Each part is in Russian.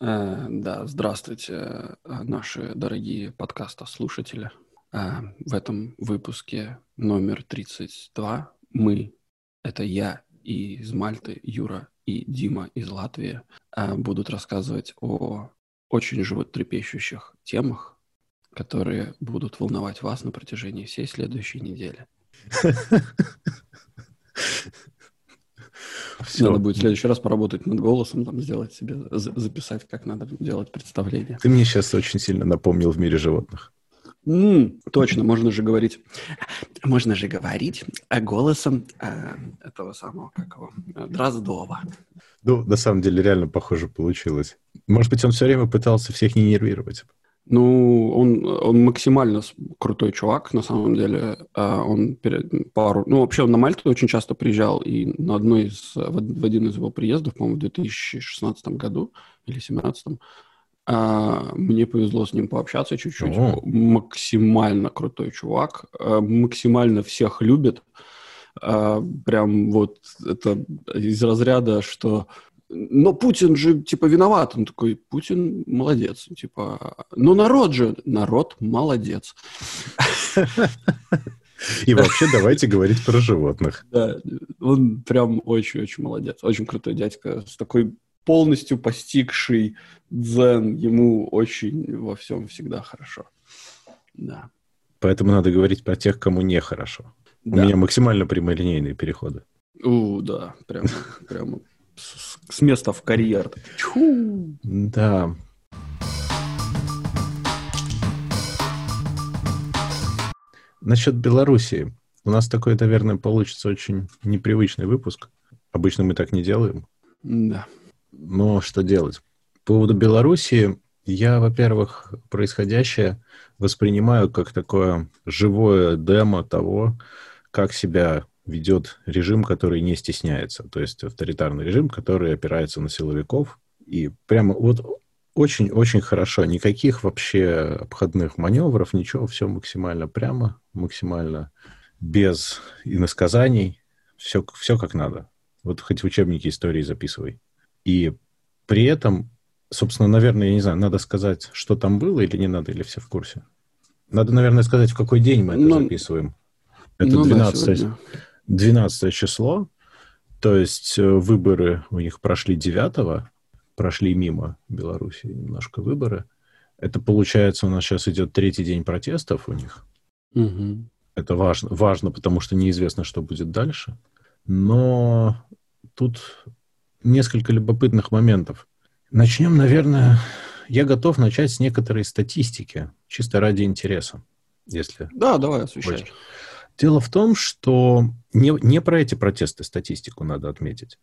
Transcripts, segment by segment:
Э, да, здравствуйте, э, наши дорогие подкаста-слушатели. Э, в этом выпуске номер 32 мы, это я и из Мальты, Юра и Дима из Латвии, будут рассказывать о очень животрепещущих темах, которые будут волновать вас на протяжении всей следующей недели. Все. Надо будет в следующий раз поработать над голосом, там сделать себе, записать, как надо делать представление. Ты мне сейчас очень сильно напомнил в мире животных. Mm, точно, можно же говорить, можно же говорить голосом э, этого самого, как его, Дроздова. Ну, на самом деле, реально похоже получилось. Может быть, он все время пытался всех не нервировать. Ну, он, он максимально крутой чувак, на самом деле. А, он перед, пару... Ну, вообще, он на Мальту очень часто приезжал, и на одной из... В один из его приездов, по-моему, в 2016 году или 2017, а, мне повезло с ним пообщаться чуть-чуть. О. Максимально крутой чувак, а, максимально всех любит. Прям вот это из разряда, что но Путин же, типа, виноват. Он такой, Путин молодец. Типа, но народ же, народ молодец. И вообще давайте говорить про животных. Да, он прям очень-очень молодец. Очень крутой дядька с такой полностью постигший дзен. Ему очень во всем всегда хорошо. Да. Поэтому надо говорить про тех, кому нехорошо. Да. У меня максимально прямолинейные переходы. У, да, прямо, прямо с, с места в карьер. Чу. Да. Насчет Белоруссии. У нас такой, наверное, получится очень непривычный выпуск. Обычно мы так не делаем. Да. Но что делать? По поводу Белоруссии я, во-первых, происходящее воспринимаю как такое живое демо того, как себя ведет режим, который не стесняется, то есть авторитарный режим, который опирается на силовиков. И прямо вот очень-очень хорошо. Никаких вообще обходных маневров, ничего, все максимально прямо, максимально без иносказаний, все, все как надо. Вот хоть в учебнике истории записывай. И при этом, собственно, наверное, я не знаю, надо сказать, что там было или не надо, или все в курсе. Надо, наверное, сказать, в какой день мы это ну, записываем. Это ну, 12, да, 12 число, то есть э, выборы у них прошли 9 прошли мимо Беларуси немножко выборы. Это получается у нас сейчас идет третий день протестов у них. Угу. Это важно, важно, потому что неизвестно, что будет дальше. Но тут несколько любопытных моментов. Начнем, наверное, я готов начать с некоторой статистики, чисто ради интереса, если. Да, давай, освещай. Хочешь. Дело в том, что не, не про эти протесты статистику надо отметить.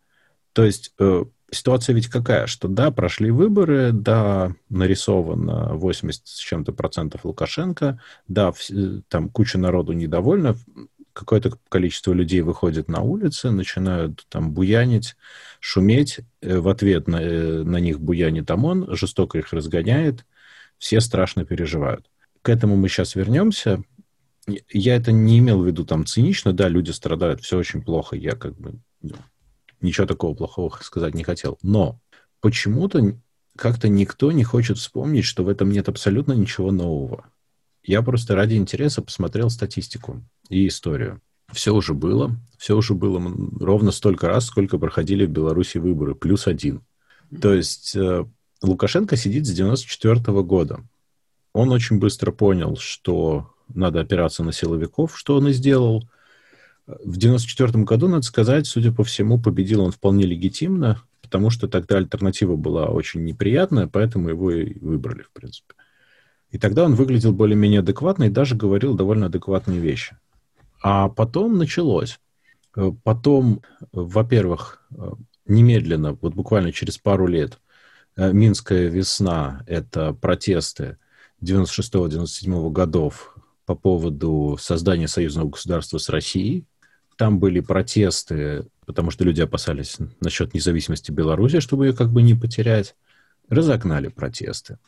То есть э, ситуация ведь какая, что да, прошли выборы, да, нарисовано 80 с чем-то процентов Лукашенко, да, в, э, там куча народу недовольна, какое-то количество людей выходит на улицы, начинают там буянить, шуметь, э, в ответ на, э, на них буянит ОМОН, жестоко их разгоняет, все страшно переживают. К этому мы сейчас вернемся, я это не имел в виду там цинично, да, люди страдают, все очень плохо, я как бы ну, ничего такого плохого сказать не хотел. Но почему-то как-то никто не хочет вспомнить, что в этом нет абсолютно ничего нового. Я просто ради интереса посмотрел статистику и историю. Все уже было, все уже было ровно столько раз, сколько проходили в Беларуси выборы, плюс один. То есть э, Лукашенко сидит с 94 -го года. Он очень быстро понял, что надо опираться на силовиков, что он и сделал. В 1994 году, надо сказать, судя по всему, победил он вполне легитимно, потому что тогда альтернатива была очень неприятная, поэтому его и выбрали, в принципе. И тогда он выглядел более-менее адекватно и даже говорил довольно адекватные вещи. А потом началось. Потом, во-первых, немедленно, вот буквально через пару лет, Минская весна — это протесты 96-97 годов по поводу создания союзного государства с Россией. Там были протесты, потому что люди опасались насчет независимости Беларуси, чтобы ее как бы не потерять. Разогнали протесты.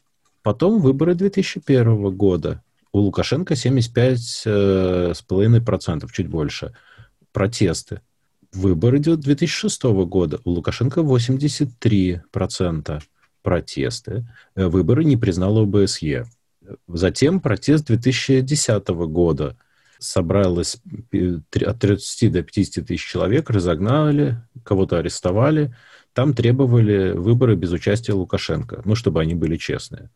Потом выборы 2001 года. У Лукашенко 75,5%, э, чуть больше. Протесты. Выборы 2006 года. У Лукашенко 83% протесты, э, выборы не признала ОБСЕ. Затем протест 2010 года. Собралось от 30 до 50 тысяч человек, разогнали, кого-то арестовали. Там требовали выборы без участия Лукашенко, ну, чтобы они были честные.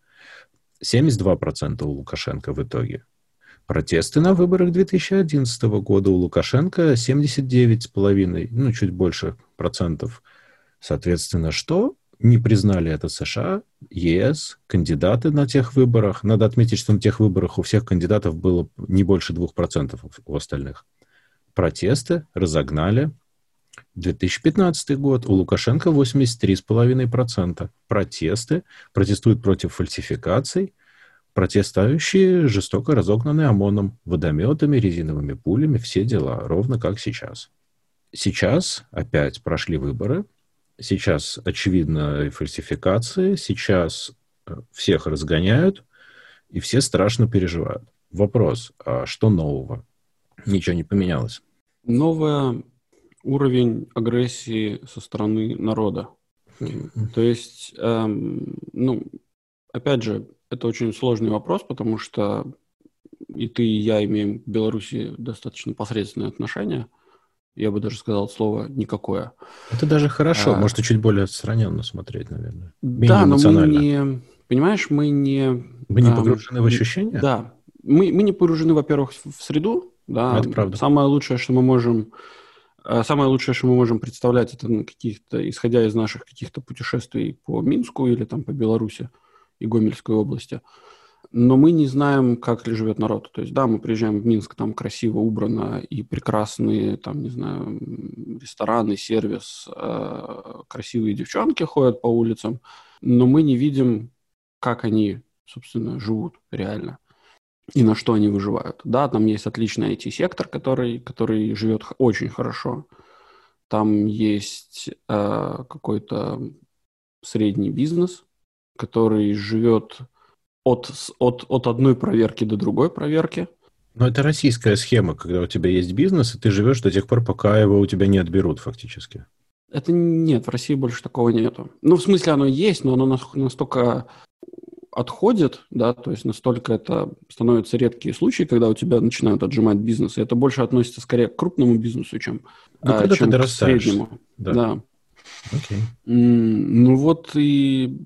72% у Лукашенко в итоге. Протесты на выборах 2011 года у Лукашенко 79,5, ну, чуть больше процентов. Соответственно, что? Не признали это США, ЕС, кандидаты на тех выборах. Надо отметить, что на тех выборах у всех кандидатов было не больше 2% у остальных. Протесты разогнали. 2015 год. У Лукашенко 83,5%. Протесты. Протестуют против фальсификаций. Протестующие жестоко разогнаны ОМОНом, водометами, резиновыми пулями, все дела, ровно как сейчас. Сейчас опять прошли выборы, сейчас очевидно фальсификации, сейчас э, всех разгоняют, и все страшно переживают. Вопрос, а что нового? Ничего не поменялось. Новое уровень агрессии со стороны народа. То есть, эм, ну, опять же, это очень сложный вопрос, потому что и ты, и я имеем к Беларуси достаточно посредственные отношения. Я бы даже сказал слово «никакое». Это даже хорошо. А, Может, и чуть более отстраненно смотреть, наверное. Менее да, но мы не... Понимаешь, мы не... Мы не погружены а, в ощущения? Да. Мы, мы не погружены, во-первых, в среду. Да. Это правда. Самое лучшее, что мы можем... Э, самое лучшее, что мы можем представлять, это каких-то, исходя из наших каких-то путешествий по Минску или там по Беларуси и Гомельской области. Но мы не знаем, как ли живет народ. То есть, да, мы приезжаем в Минск, там красиво убрано и прекрасные, там, не знаю, рестораны, сервис, э, красивые девчонки ходят по улицам, но мы не видим, как они, собственно, живут реально и на что они выживают. Да, там есть отличный IT-сектор, который, который живет очень хорошо. Там есть э, какой-то средний бизнес, который живет от, от, от одной проверки до другой проверки. Но это российская схема, когда у тебя есть бизнес, и ты живешь до тех пор, пока его у тебя не отберут фактически. Это нет, в России больше такого нету. Ну, в смысле, оно есть, но оно настолько отходит, да, то есть настолько это становятся редкие случаи, когда у тебя начинают отжимать бизнес, и это больше относится скорее к крупному бизнесу, чем, ну, а, чем к среднему. Да. да. Okay. Ну вот и,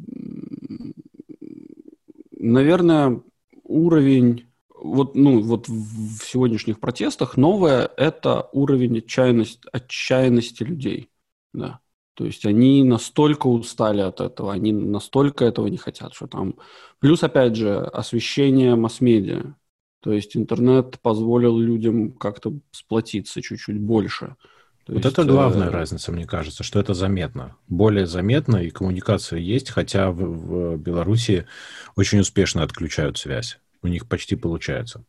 наверное, уровень вот, ну, вот в сегодняшних протестах новое – это уровень отчаянности, отчаянности людей, да. То есть они настолько устали от этого, они настолько этого не хотят, что там... Плюс, опять же, освещение масс-медиа. То есть интернет позволил людям как-то сплотиться чуть-чуть больше. То вот есть, это главная э... разница, мне кажется, что это заметно. Более заметно, и коммуникация есть, хотя в, в Беларуси очень успешно отключают связь. У них почти получается.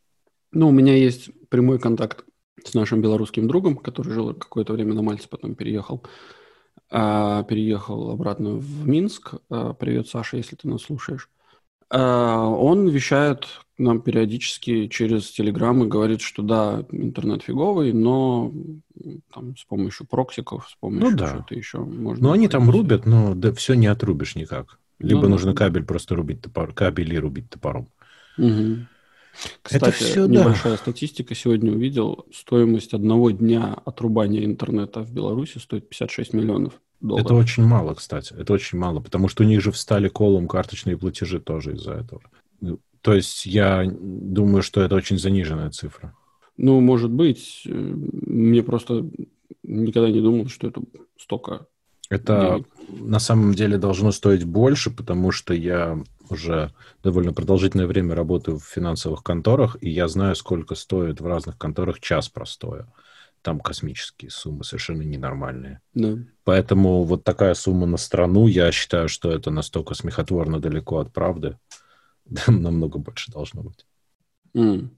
Ну, у меня есть прямой контакт с нашим белорусским другом, который жил какое-то время на Мальте, потом переехал. А, переехал обратно в Минск. А, привет, Саша, если ты нас слушаешь. А, он вещает нам периодически через Телеграм и говорит, что да, интернет фиговый, но там с помощью проксиков, с помощью ну, да. чего-то еще можно. Ну, они там рубят, но да, все не отрубишь никак. Либо ну, нужно да. кабель просто рубить топор, кабель и рубить топором. Угу. Кстати, это все, небольшая да. статистика. Сегодня увидел, стоимость одного дня отрубания интернета в Беларуси стоит 56 миллионов долларов. Это очень мало, кстати. Это очень мало, потому что у них же встали колом карточные платежи тоже из-за этого. Ну, то есть я думаю, что это очень заниженная цифра. Ну, может быть. Мне просто никогда не думал, что это столько это денег. на самом деле должно стоить больше, потому что я уже довольно продолжительное время работаю в финансовых конторах, и я знаю, сколько стоит в разных конторах час простоя. Там космические суммы, совершенно ненормальные. Да. Поэтому вот такая сумма на страну, я считаю, что это настолько смехотворно далеко от правды. намного больше должно быть. Mm.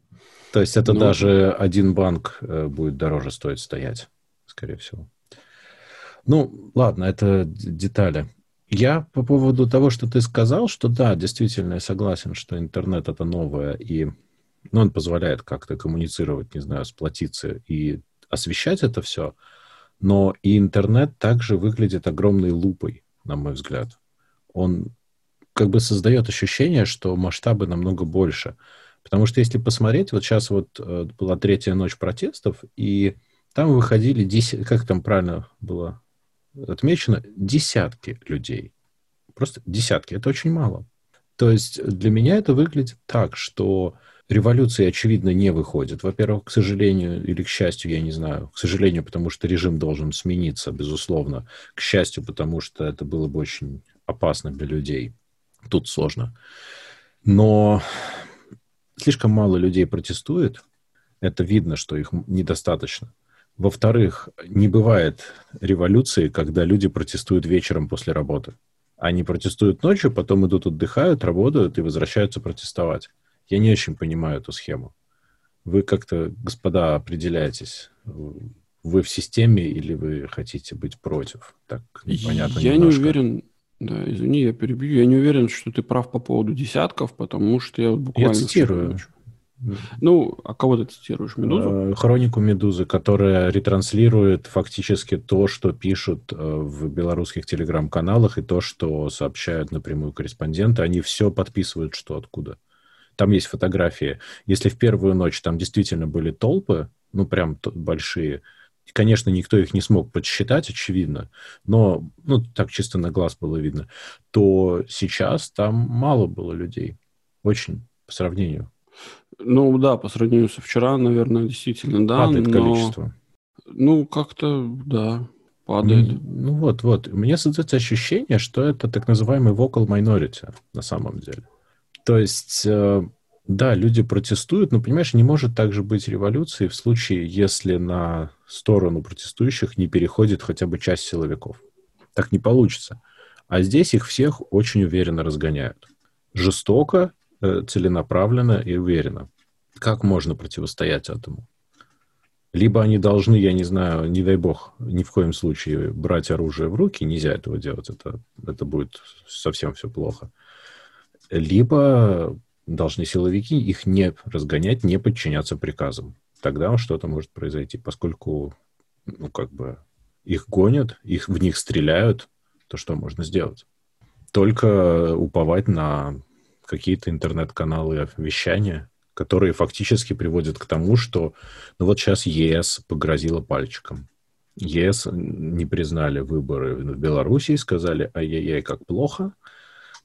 То есть это ну, даже один банк э, будет дороже стоить стоять, скорее всего. Ну, ладно, это детали. Я по поводу того, что ты сказал, что да, действительно, я согласен, что интернет это новое, и ну, он позволяет как-то коммуницировать, не знаю, сплотиться и освещать это все. Но и интернет также выглядит огромной лупой, на мой взгляд. Он как бы создает ощущение, что масштабы намного больше. Потому что если посмотреть, вот сейчас вот э, была третья ночь протестов, и там выходили, 10, как там правильно было отмечено, десятки людей. Просто десятки. Это очень мало. То есть для меня это выглядит так, что революции, очевидно, не выходит. Во-первых, к сожалению или к счастью, я не знаю. К сожалению, потому что режим должен смениться, безусловно. К счастью, потому что это было бы очень опасно для людей. Тут сложно. Но слишком мало людей протестует. Это видно, что их недостаточно. Во-вторых, не бывает революции, когда люди протестуют вечером после работы. Они протестуют ночью, потом идут отдыхают, работают и возвращаются протестовать. Я не очень понимаю эту схему. Вы как-то, господа, определяетесь. Вы в системе или вы хотите быть против? Так непонятно Я немножко. не уверен, да, извини, я перебью. Я не уверен, что ты прав по поводу десятков, потому что я буквально... Я цитирую. Ну, а кого ты цитируешь? Медузу? Э, хронику Медузы, которая ретранслирует фактически то, что пишут э, в белорусских телеграм-каналах и то, что сообщают напрямую корреспонденты. Они все подписывают, что откуда. Там есть фотографии. Если в первую ночь там действительно были толпы, ну, прям большие, конечно, никто их не смог подсчитать, очевидно, но, ну, так чисто на глаз было видно, то сейчас там мало было людей. Очень, по сравнению. Ну, да, по сравнению со вчера, наверное, действительно, да. Падает но... количество. Ну, как-то, да, падает. Ну, вот, вот. У меня создается ощущение, что это так называемый vocal minority на самом деле. То есть, э, да, люди протестуют, но, понимаешь, не может также быть революции в случае, если на сторону протестующих не переходит хотя бы часть силовиков. Так не получится. А здесь их всех очень уверенно разгоняют. Жестоко, э, целенаправленно и уверенно. Как можно противостоять этому? Либо они должны, я не знаю, не дай бог, ни в коем случае брать оружие в руки, нельзя этого делать, это, это будет совсем все плохо либо должны силовики их не разгонять, не подчиняться приказам. Тогда что-то может произойти, поскольку, ну, как бы, их гонят, их, в них стреляют, то что можно сделать? Только уповать на какие-то интернет-каналы вещания, которые фактически приводят к тому, что, ну вот сейчас ЕС погрозила пальчиком. ЕС не признали выборы в Беларуси и сказали, ай-яй-яй, как плохо –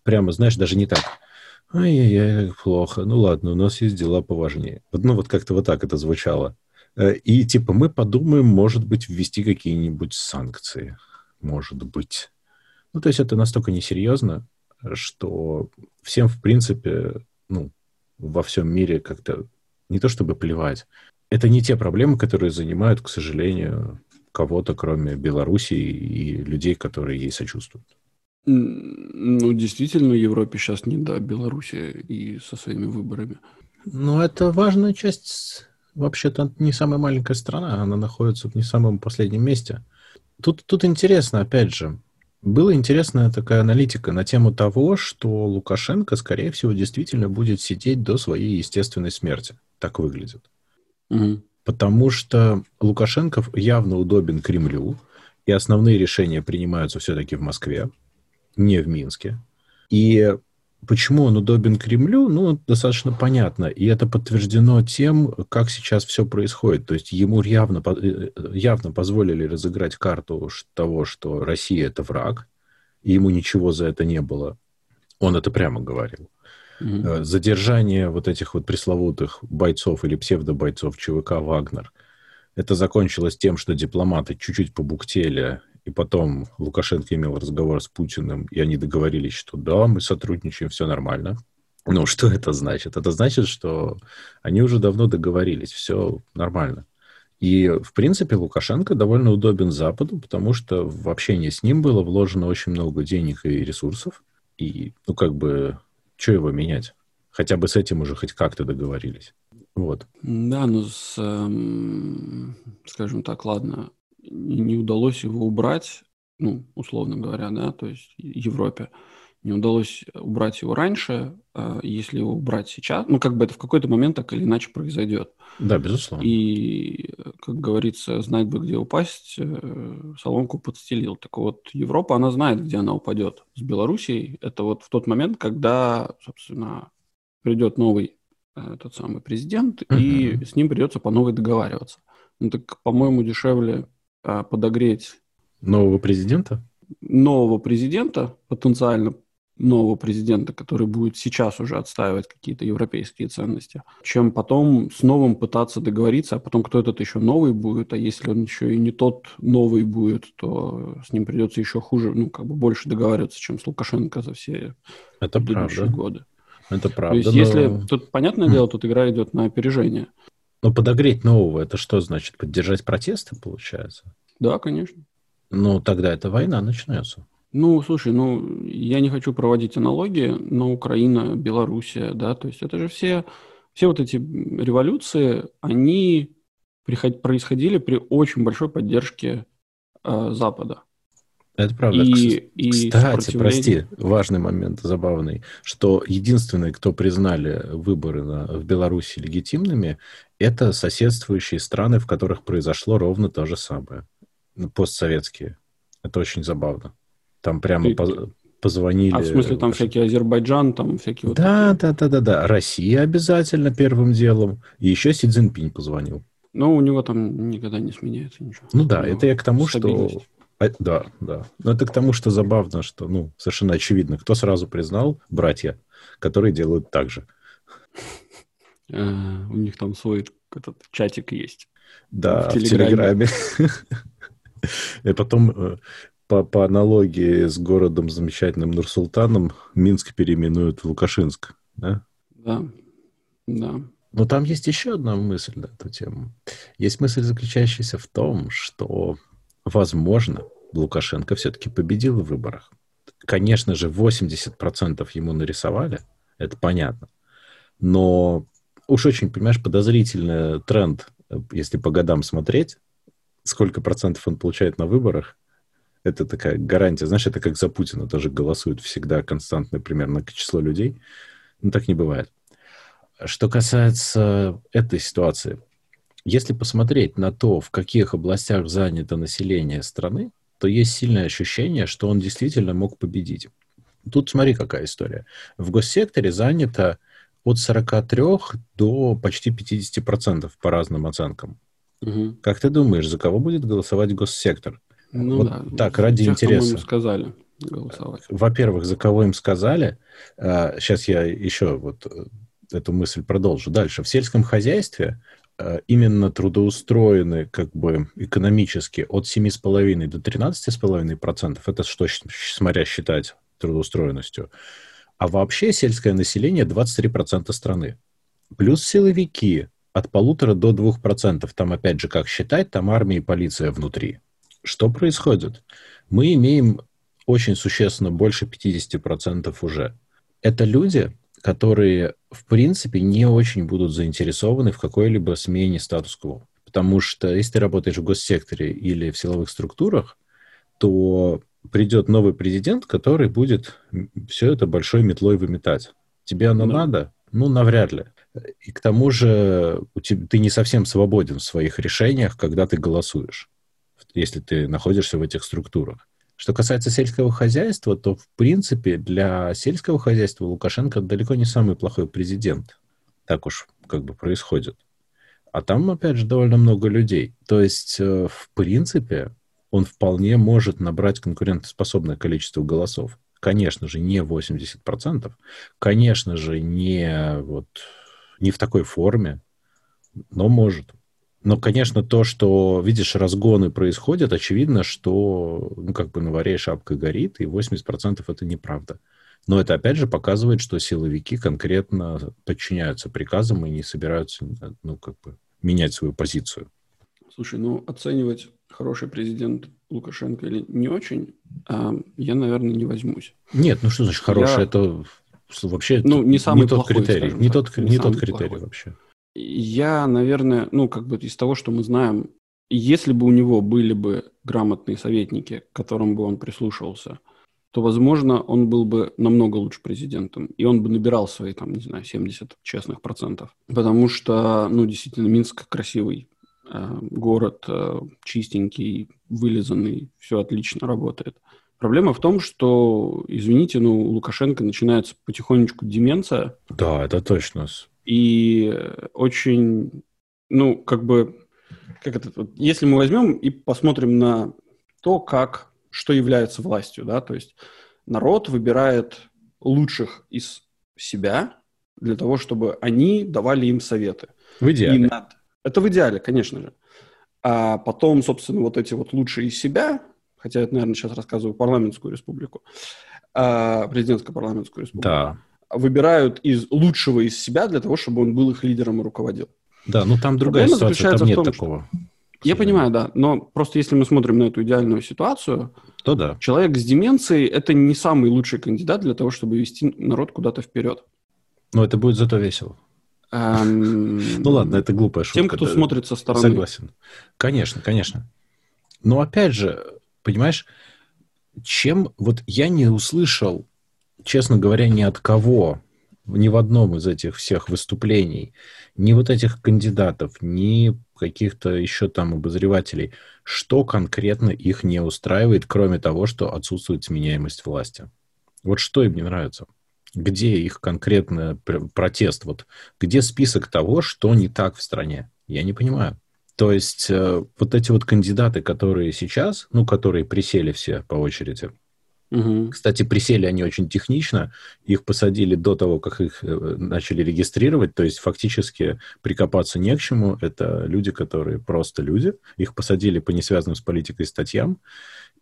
прямо, знаешь, даже не так. Ай-яй-яй, плохо. Ну ладно, у нас есть дела поважнее. Ну вот как-то вот так это звучало. Э, и типа мы подумаем, может быть, ввести какие-нибудь санкции. Может быть. Ну, то есть это настолько несерьезно, что всем, в принципе, ну, во всем мире как-то не то чтобы плевать. Это не те проблемы, которые занимают, к сожалению, кого-то, кроме Белоруссии и людей, которые ей сочувствуют. Ну, действительно, Европе сейчас не до Беларуси и со своими выборами. Ну, это важная часть. Вообще-то не самая маленькая страна, она находится в не самом последнем месте. Тут, тут интересно, опять же, была интересная такая аналитика на тему того, что Лукашенко, скорее всего, действительно будет сидеть до своей естественной смерти. Так выглядит. Угу. Потому что Лукашенко явно удобен Кремлю, и основные решения принимаются все-таки в Москве не в Минске. И почему он удобен Кремлю, ну, достаточно понятно. И это подтверждено тем, как сейчас все происходит. То есть ему явно, э, явно позволили разыграть карту того, что Россия – это враг, и ему ничего за это не было. Он это прямо говорил. Mm-hmm. Задержание вот этих вот пресловутых бойцов или псевдобойцов ЧВК «Вагнер» это закончилось тем, что дипломаты чуть-чуть побуктели и потом Лукашенко имел разговор с Путиным, и они договорились, что да, мы сотрудничаем, все нормально. Ну, что это значит? Это значит, что они уже давно договорились, все нормально. И, в принципе, Лукашенко довольно удобен Западу, потому что в общении с ним было вложено очень много денег и ресурсов. И, ну, как бы, что его менять? Хотя бы с этим уже хоть как-то договорились. Вот. Да, ну, с, эм, скажем так, ладно, не удалось его убрать, ну, условно говоря, да, то есть Европе, не удалось убрать его раньше, а если его убрать сейчас, ну, как бы это в какой-то момент так или иначе произойдет. Да, безусловно. И, как говорится, знать бы, где упасть, э, соломку подстелил. Так вот, Европа, она знает, где она упадет. С Белоруссией это вот в тот момент, когда, собственно, придет новый э, тот самый президент, uh-huh. и с ним придется по новой договариваться. Ну, так, по-моему, дешевле подогреть... Нового президента? Нового президента, потенциально нового президента, который будет сейчас уже отстаивать какие-то европейские ценности, чем потом с новым пытаться договориться, а потом кто этот еще новый будет, а если он еще и не тот новый будет, то с ним придется еще хуже, ну, как бы больше договариваться, чем с Лукашенко за все Это предыдущие правда. годы. Это правда. То есть, но... если тут, понятное дело, тут игра идет на опережение. Но подогреть нового, это что значит? Поддержать протесты, получается? Да, конечно. Ну, тогда эта война начнется. Ну, слушай, ну, я не хочу проводить аналогии, но Украина, Белоруссия, да, то есть это же все, все вот эти революции, они происходили при очень большой поддержке э, Запада. Это правда. И, и Кстати, прости, важный момент, забавный, что единственные, кто признали выборы на, в Беларуси легитимными, это соседствующие страны, в которых произошло ровно то же самое. Постсоветские. Это очень забавно. Там прямо Ты... по позвонили. А в смысле там всякие Азербайджан, там всякие вот да, да, да, да, да. Россия обязательно первым делом. И еще Си Цзиньпинь позвонил. Но у него там никогда не сменяется ничего. Ну да, это я к тому, что... А, да, да. Но это к тому, что забавно, что, ну, совершенно очевидно, кто сразу признал братья, которые делают так же. А, у них там свой этот чатик есть. Да, в Телеграме. И потом э, по, по аналогии с городом замечательным Нурсултаном, Минск переименуют в Лукашинск, да? Да, да. Но там есть еще одна мысль на эту тему. Есть мысль, заключающаяся в том, что, возможно, Лукашенко все-таки победил в выборах. Конечно же, 80% ему нарисовали, это понятно. Но уж очень, понимаешь, подозрительный тренд, если по годам смотреть, сколько процентов он получает на выборах, это такая гарантия. Знаешь, это как за Путина тоже голосуют всегда константное примерно число людей. Но так не бывает. Что касается этой ситуации, если посмотреть на то, в каких областях занято население страны, то есть сильное ощущение, что он действительно мог победить. Тут смотри, какая история. В госсекторе занято от 43 до почти 50% по разным оценкам. Угу. Как ты думаешь, за кого будет голосовать госсектор? Ну вот да. Так, ради Тех, интереса. Кому им сказали голосовать. Во-первых, за кого им сказали. Сейчас а, я еще вот э, эту мысль продолжу дальше. В сельском хозяйстве именно трудоустроены как бы экономически от 7,5 до 13,5 процентов. Это что, смотря считать трудоустроенностью. А вообще сельское население 23 процента страны. Плюс силовики от полутора до двух процентов. Там опять же как считать, там армия и полиция внутри. Что происходит? Мы имеем очень существенно больше 50% уже. Это люди, которые, в принципе, не очень будут заинтересованы в какой-либо смене статус-кво. Потому что если ты работаешь в госсекторе или в силовых структурах, то придет новый президент, который будет все это большой метлой выметать. Тебе оно да. надо? Ну, навряд ли. И к тому же тебя, ты не совсем свободен в своих решениях, когда ты голосуешь если ты находишься в этих структурах. Что касается сельского хозяйства, то, в принципе, для сельского хозяйства Лукашенко далеко не самый плохой президент. Так уж как бы происходит. А там, опять же, довольно много людей. То есть, э, в принципе, он вполне может набрать конкурентоспособное количество голосов. Конечно же, не 80%. Конечно же, не, вот, не в такой форме, но может. Но, конечно, то, что, видишь, разгоны происходят, очевидно, что, ну, как бы на варе шапка горит, и 80% это неправда. Но это, опять же, показывает, что силовики конкретно подчиняются приказам и не собираются, ну, как бы, менять свою позицию. Слушай, ну, оценивать хороший президент Лукашенко или не очень, а, я, наверное, не возьмусь. Нет, ну что значит хороший? Я... Это вообще ну, не, самый не тот плохой, критерий. Не тот, не, не тот критерий плохой. вообще. Я, наверное, ну, как бы из того, что мы знаем, если бы у него были бы грамотные советники, к которым бы он прислушивался, то, возможно, он был бы намного лучше президентом. И он бы набирал свои, там, не знаю, 70 честных процентов. Потому что, ну, действительно, Минск красивый э, город, э, чистенький, вылизанный, все отлично работает. Проблема в том, что, извините, но у Лукашенко начинается потихонечку деменция. Да, это точно. И очень, ну, как бы, как это, если мы возьмем и посмотрим на то, как, что является властью, да, то есть народ выбирает лучших из себя для того, чтобы они давали им советы. В идеале. Надо... Это в идеале, конечно же. А потом, собственно, вот эти вот лучшие из себя, хотя это, наверное, сейчас рассказываю парламентскую республику, а, президентскую парламентскую республику, да. Выбирают из лучшего из себя для того, чтобы он был их лидером и руководил. Да, ну там другая Проблема ситуация, там нет том, такого. Я понимаю, да, но просто если мы смотрим на эту идеальную ситуацию, то да. Человек с деменцией – это не самый лучший кандидат для того, чтобы вести народ куда-то вперед. Но это будет зато весело. Эм... Ну ладно, это глупая шутка. Тем, кто смотрит со стороны. Согласен. Конечно, конечно. Но опять же, понимаешь, чем вот я не услышал, честно говоря, ни от кого, ни в одном из этих всех выступлений, ни вот этих кандидатов, ни каких-то еще там обозревателей, что конкретно их не устраивает, кроме того, что отсутствует сменяемость власти. Вот что им не нравится? Где их конкретно протест? Вот где список того, что не так в стране? Я не понимаю. То есть э, вот эти вот кандидаты, которые сейчас, ну, которые присели все по очереди, Угу. Кстати, присели они очень технично. Их посадили до того, как их э, начали регистрировать. То есть фактически прикопаться не к чему. Это люди, которые просто люди. Их посадили по несвязанным с политикой статьям.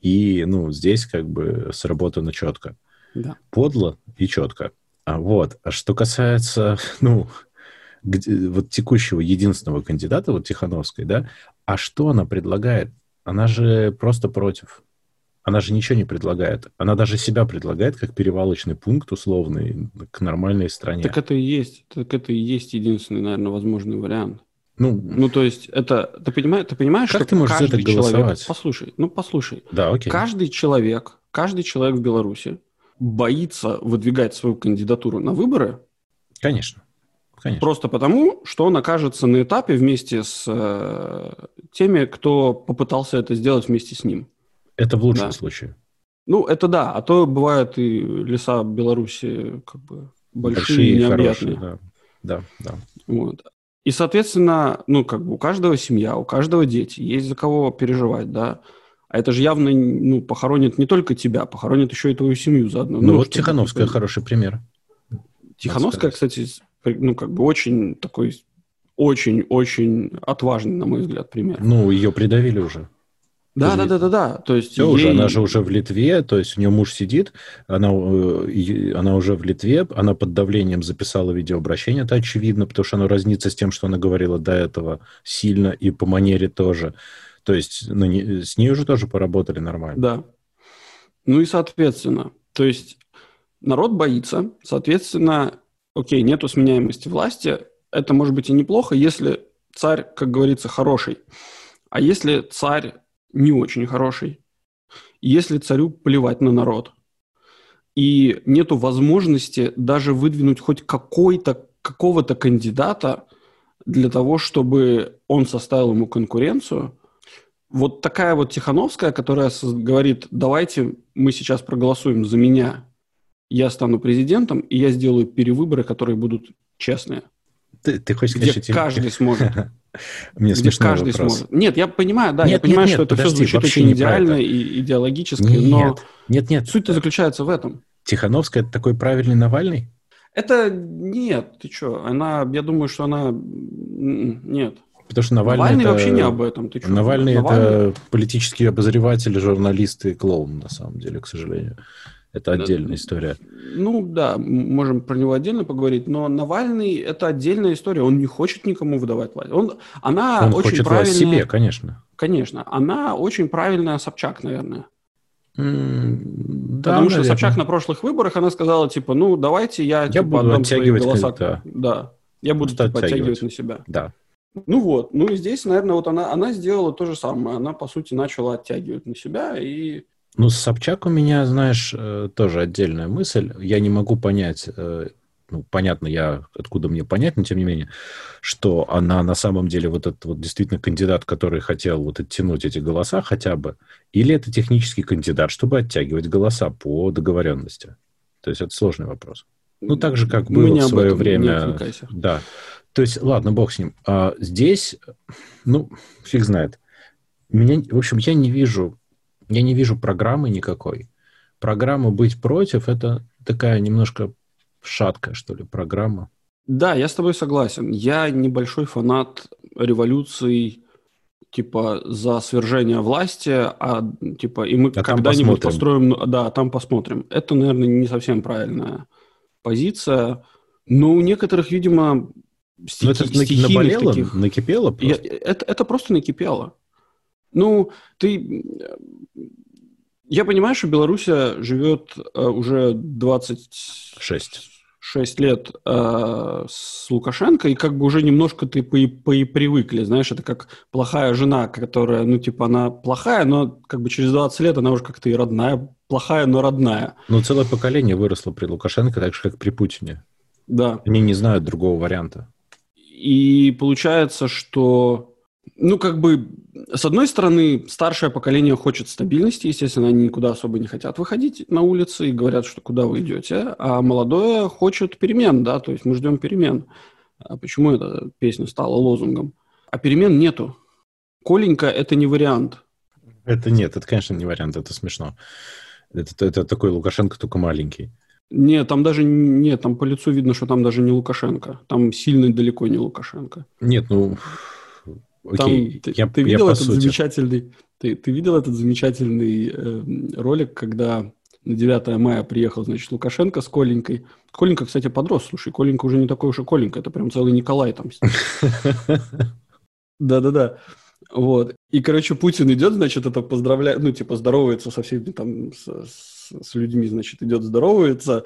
И ну, здесь как бы сработано четко. Да. Подло и четко. А вот. А что касается, ну, где, вот текущего единственного кандидата, вот Тихановской, да, а что она предлагает? Она же просто против. Она же ничего не предлагает. Она даже себя предлагает как перевалочный пункт условный к нормальной стране. Так это и есть. Так это и есть единственный, наверное, возможный вариант. Ну, ну то есть это ты понимаешь, ты понимаешь, как что ты можешь каждый человек, послушай, ну послушай, да, окей. каждый человек, каждый человек в Беларуси боится выдвигать свою кандидатуру на выборы. Конечно. Конечно. Просто потому, что он окажется на этапе вместе с э, теми, кто попытался это сделать вместе с ним. Это в лучшем да. случае. Ну, это да. А то бывают и леса Беларуси как бы большие, большие и необъятные. Хорошие, да. да, да. Вот. И, соответственно, ну, как бы у каждого семья, у каждого дети, есть за кого переживать, да. А это же явно, ну, похоронит не только тебя, похоронит еще и твою семью заодно. Ну, ну вот Тихановская типа... хороший пример. Тихановская, кстати, ну, как бы очень такой, очень-очень отважный, на мой взгляд, пример. Ну, ее придавили уже. Да, да, да, да, да. То есть Все ей... уже, она же уже в Литве, то есть у нее муж сидит, она, э, она уже в Литве, она под давлением записала видеообращение, это очевидно, потому что оно разнится с тем, что она говорила до этого сильно и по манере тоже. То есть ну, не, с ней уже тоже поработали нормально. Да. Ну и соответственно, то есть народ боится, соответственно, окей, нету сменяемости власти, это может быть и неплохо, если царь, как говорится, хороший. А если царь не очень хороший, если царю плевать на народ, и нету возможности даже выдвинуть хоть какой-то, какого-то кандидата для того, чтобы он составил ему конкуренцию, вот такая вот Тихановская, которая говорит, давайте мы сейчас проголосуем за меня, я стану президентом, и я сделаю перевыборы, которые будут честные. Ты, ты хочешь где сказать, каждый сможет. Мне где каждый вопрос. сможет. Нет, я понимаю, да, нет, я понимаю, нет, что это подожди, все звучит очень идеально и идеологически, нет, но нет, нет. суть-то заключается в этом. Тихановская – это такой правильный Навальный? Это нет, ты что? Она, я думаю, что она нет. Потому что Навальный, Навальный это... вообще не об этом. Ты что? Навальный, Навальный это политический обозреватель, журналист и клоун, на самом деле, к сожалению. Это отдельная история. Ну да, можем про него отдельно поговорить, но Навальный это отдельная история. Он не хочет никому выдавать власть. Он, она Он очень хочет правильная... себе, конечно. Конечно. Она очень правильная Собчак, наверное. Mm, да, Потому что наверное. Собчак на прошлых выборах, она сказала, типа, ну, давайте я, я типа, буду оттягивать голоса. Да. да. Я буду типа, оттягивать на себя. Да. Ну вот, ну и здесь, наверное, вот она, она сделала то же самое. Она, по сути, начала оттягивать на себя, и Ну, Собчак у меня, знаешь, э, тоже отдельная мысль. Я не могу понять, э, ну, понятно, я, откуда мне понять, но тем не менее, что она на самом деле вот этот вот действительно кандидат, который хотел вот оттянуть эти голоса хотя бы, или это технический кандидат, чтобы оттягивать голоса по договоренности? То есть это сложный вопрос. Ну, так же, как было в свое время. Да. То есть, ладно, бог с ним. А здесь, ну, фиг знает. Меня, в общем, я не вижу, я не вижу программы никакой. Программа «Быть против» — это такая немножко шаткая, что ли, программа. Да, я с тобой согласен. Я небольшой фанат революций типа за свержение власти, а типа и мы а когда-нибудь построим, да, там посмотрим. Это, наверное, не совсем правильная позиция. Но у некоторых, видимо, стихи, это стихийных наболело, таких... накипело просто? Я, это, это просто накипело. Ну, ты... Я понимаю, что Беларусь живет э, уже 26 6 лет э, с Лукашенко, и как бы уже немножко ты по, по привыкли, знаешь, это как плохая жена, которая, ну, типа, она плохая, но как бы через 20 лет она уже как-то и родная, плохая, но родная. Ну, целое поколение выросло при Лукашенко, так же, как при Путине. Да. Они не знают другого варианта. И получается, что ну, как бы, с одной стороны, старшее поколение хочет стабильности, естественно, они никуда особо не хотят выходить на улицы и говорят, что куда вы идете, а молодое хочет перемен, да, то есть мы ждем перемен. А почему эта песня стала лозунгом? А перемен нету. Коленька – это не вариант. Это нет, это, конечно, не вариант, это смешно. Это, это такой Лукашенко, только маленький. Нет, там даже нет, там по лицу видно, что там даже не Лукашенко. Там сильно далеко не Лукашенко. Нет, ну Окей, Там, я, ты, видел я этот замечательный, ты, ты видел этот замечательный э, ролик, когда на 9 мая приехал, значит, Лукашенко с Коленькой. Коленька, кстати, подрос. Слушай, Коленька уже не такой уж и Коленька, это прям целый Николай там. Да-да-да. Вот. И, короче, Путин идет, значит, это поздравляет, ну, типа, здоровается со всеми там, с, с, с людьми, значит, идет здоровается,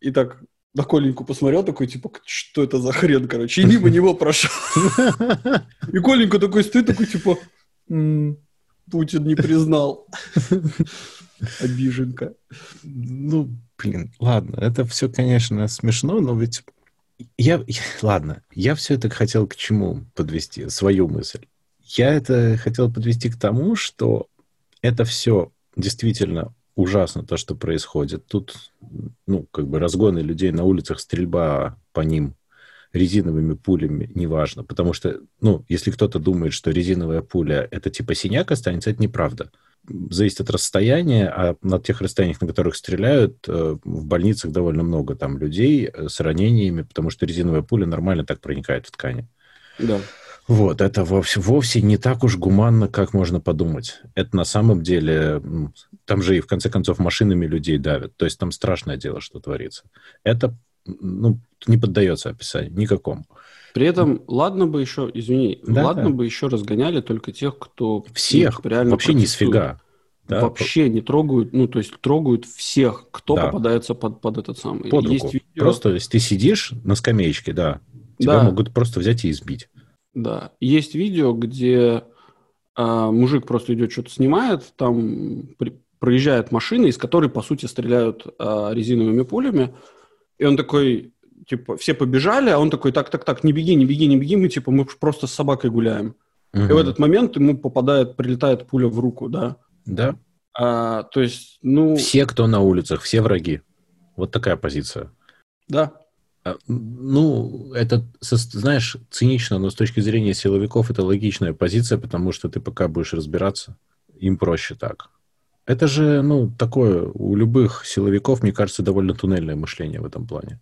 и так на Коленьку посмотрел, такой, типа, что это за хрен, короче, и мимо него прошел. И Коленька такой стоит, такой, типа, Путин не признал. Обиженка. Ну, блин, ладно, это все, конечно, смешно, но ведь я, ладно, я все это хотел к чему подвести, свою мысль. Я это хотел подвести к тому, что это все действительно ужасно то, что происходит. Тут, ну, как бы разгоны людей на улицах, стрельба по ним резиновыми пулями, неважно. Потому что, ну, если кто-то думает, что резиновая пуля это типа синяк останется, это неправда. Зависит от расстояния, а на тех расстояниях, на которых стреляют, э, в больницах довольно много там людей э, с ранениями, потому что резиновая пуля нормально так проникает в ткани. Да. Вот, это вовсе, вовсе не так уж гуманно, как можно подумать. Это на самом деле, там же и в конце концов машинами людей давят. То есть там страшное дело, что творится. Это ну, не поддается описанию никакому. При этом, ладно бы еще, извини, да, ладно да. бы еще разгоняли только тех, кто... Всех, реально вообще не сфига. Да? Вообще не трогают, ну, то есть трогают всех, кто да. попадается под, под этот самый. Под руку. Есть видео... Просто, если ты сидишь на скамеечке, да, тебя да. могут просто взять и избить. Да. Есть видео, где э, мужик просто идет, что-то снимает, там при, проезжает машина, из которой, по сути, стреляют э, резиновыми пулями. И он такой, типа, все побежали, а он такой, так, так, так, не беги, не беги, не беги, мы, типа, мы просто с собакой гуляем. Угу. И в этот момент ему попадает, прилетает пуля в руку, да. Да. А, то есть, ну... Все, кто на улицах, все враги. Вот такая позиция. Да. А, ну, это, знаешь, цинично, но с точки зрения силовиков это логичная позиция, потому что ты пока будешь разбираться, им проще так. Это же, ну, такое, у любых силовиков, мне кажется, довольно туннельное мышление в этом плане.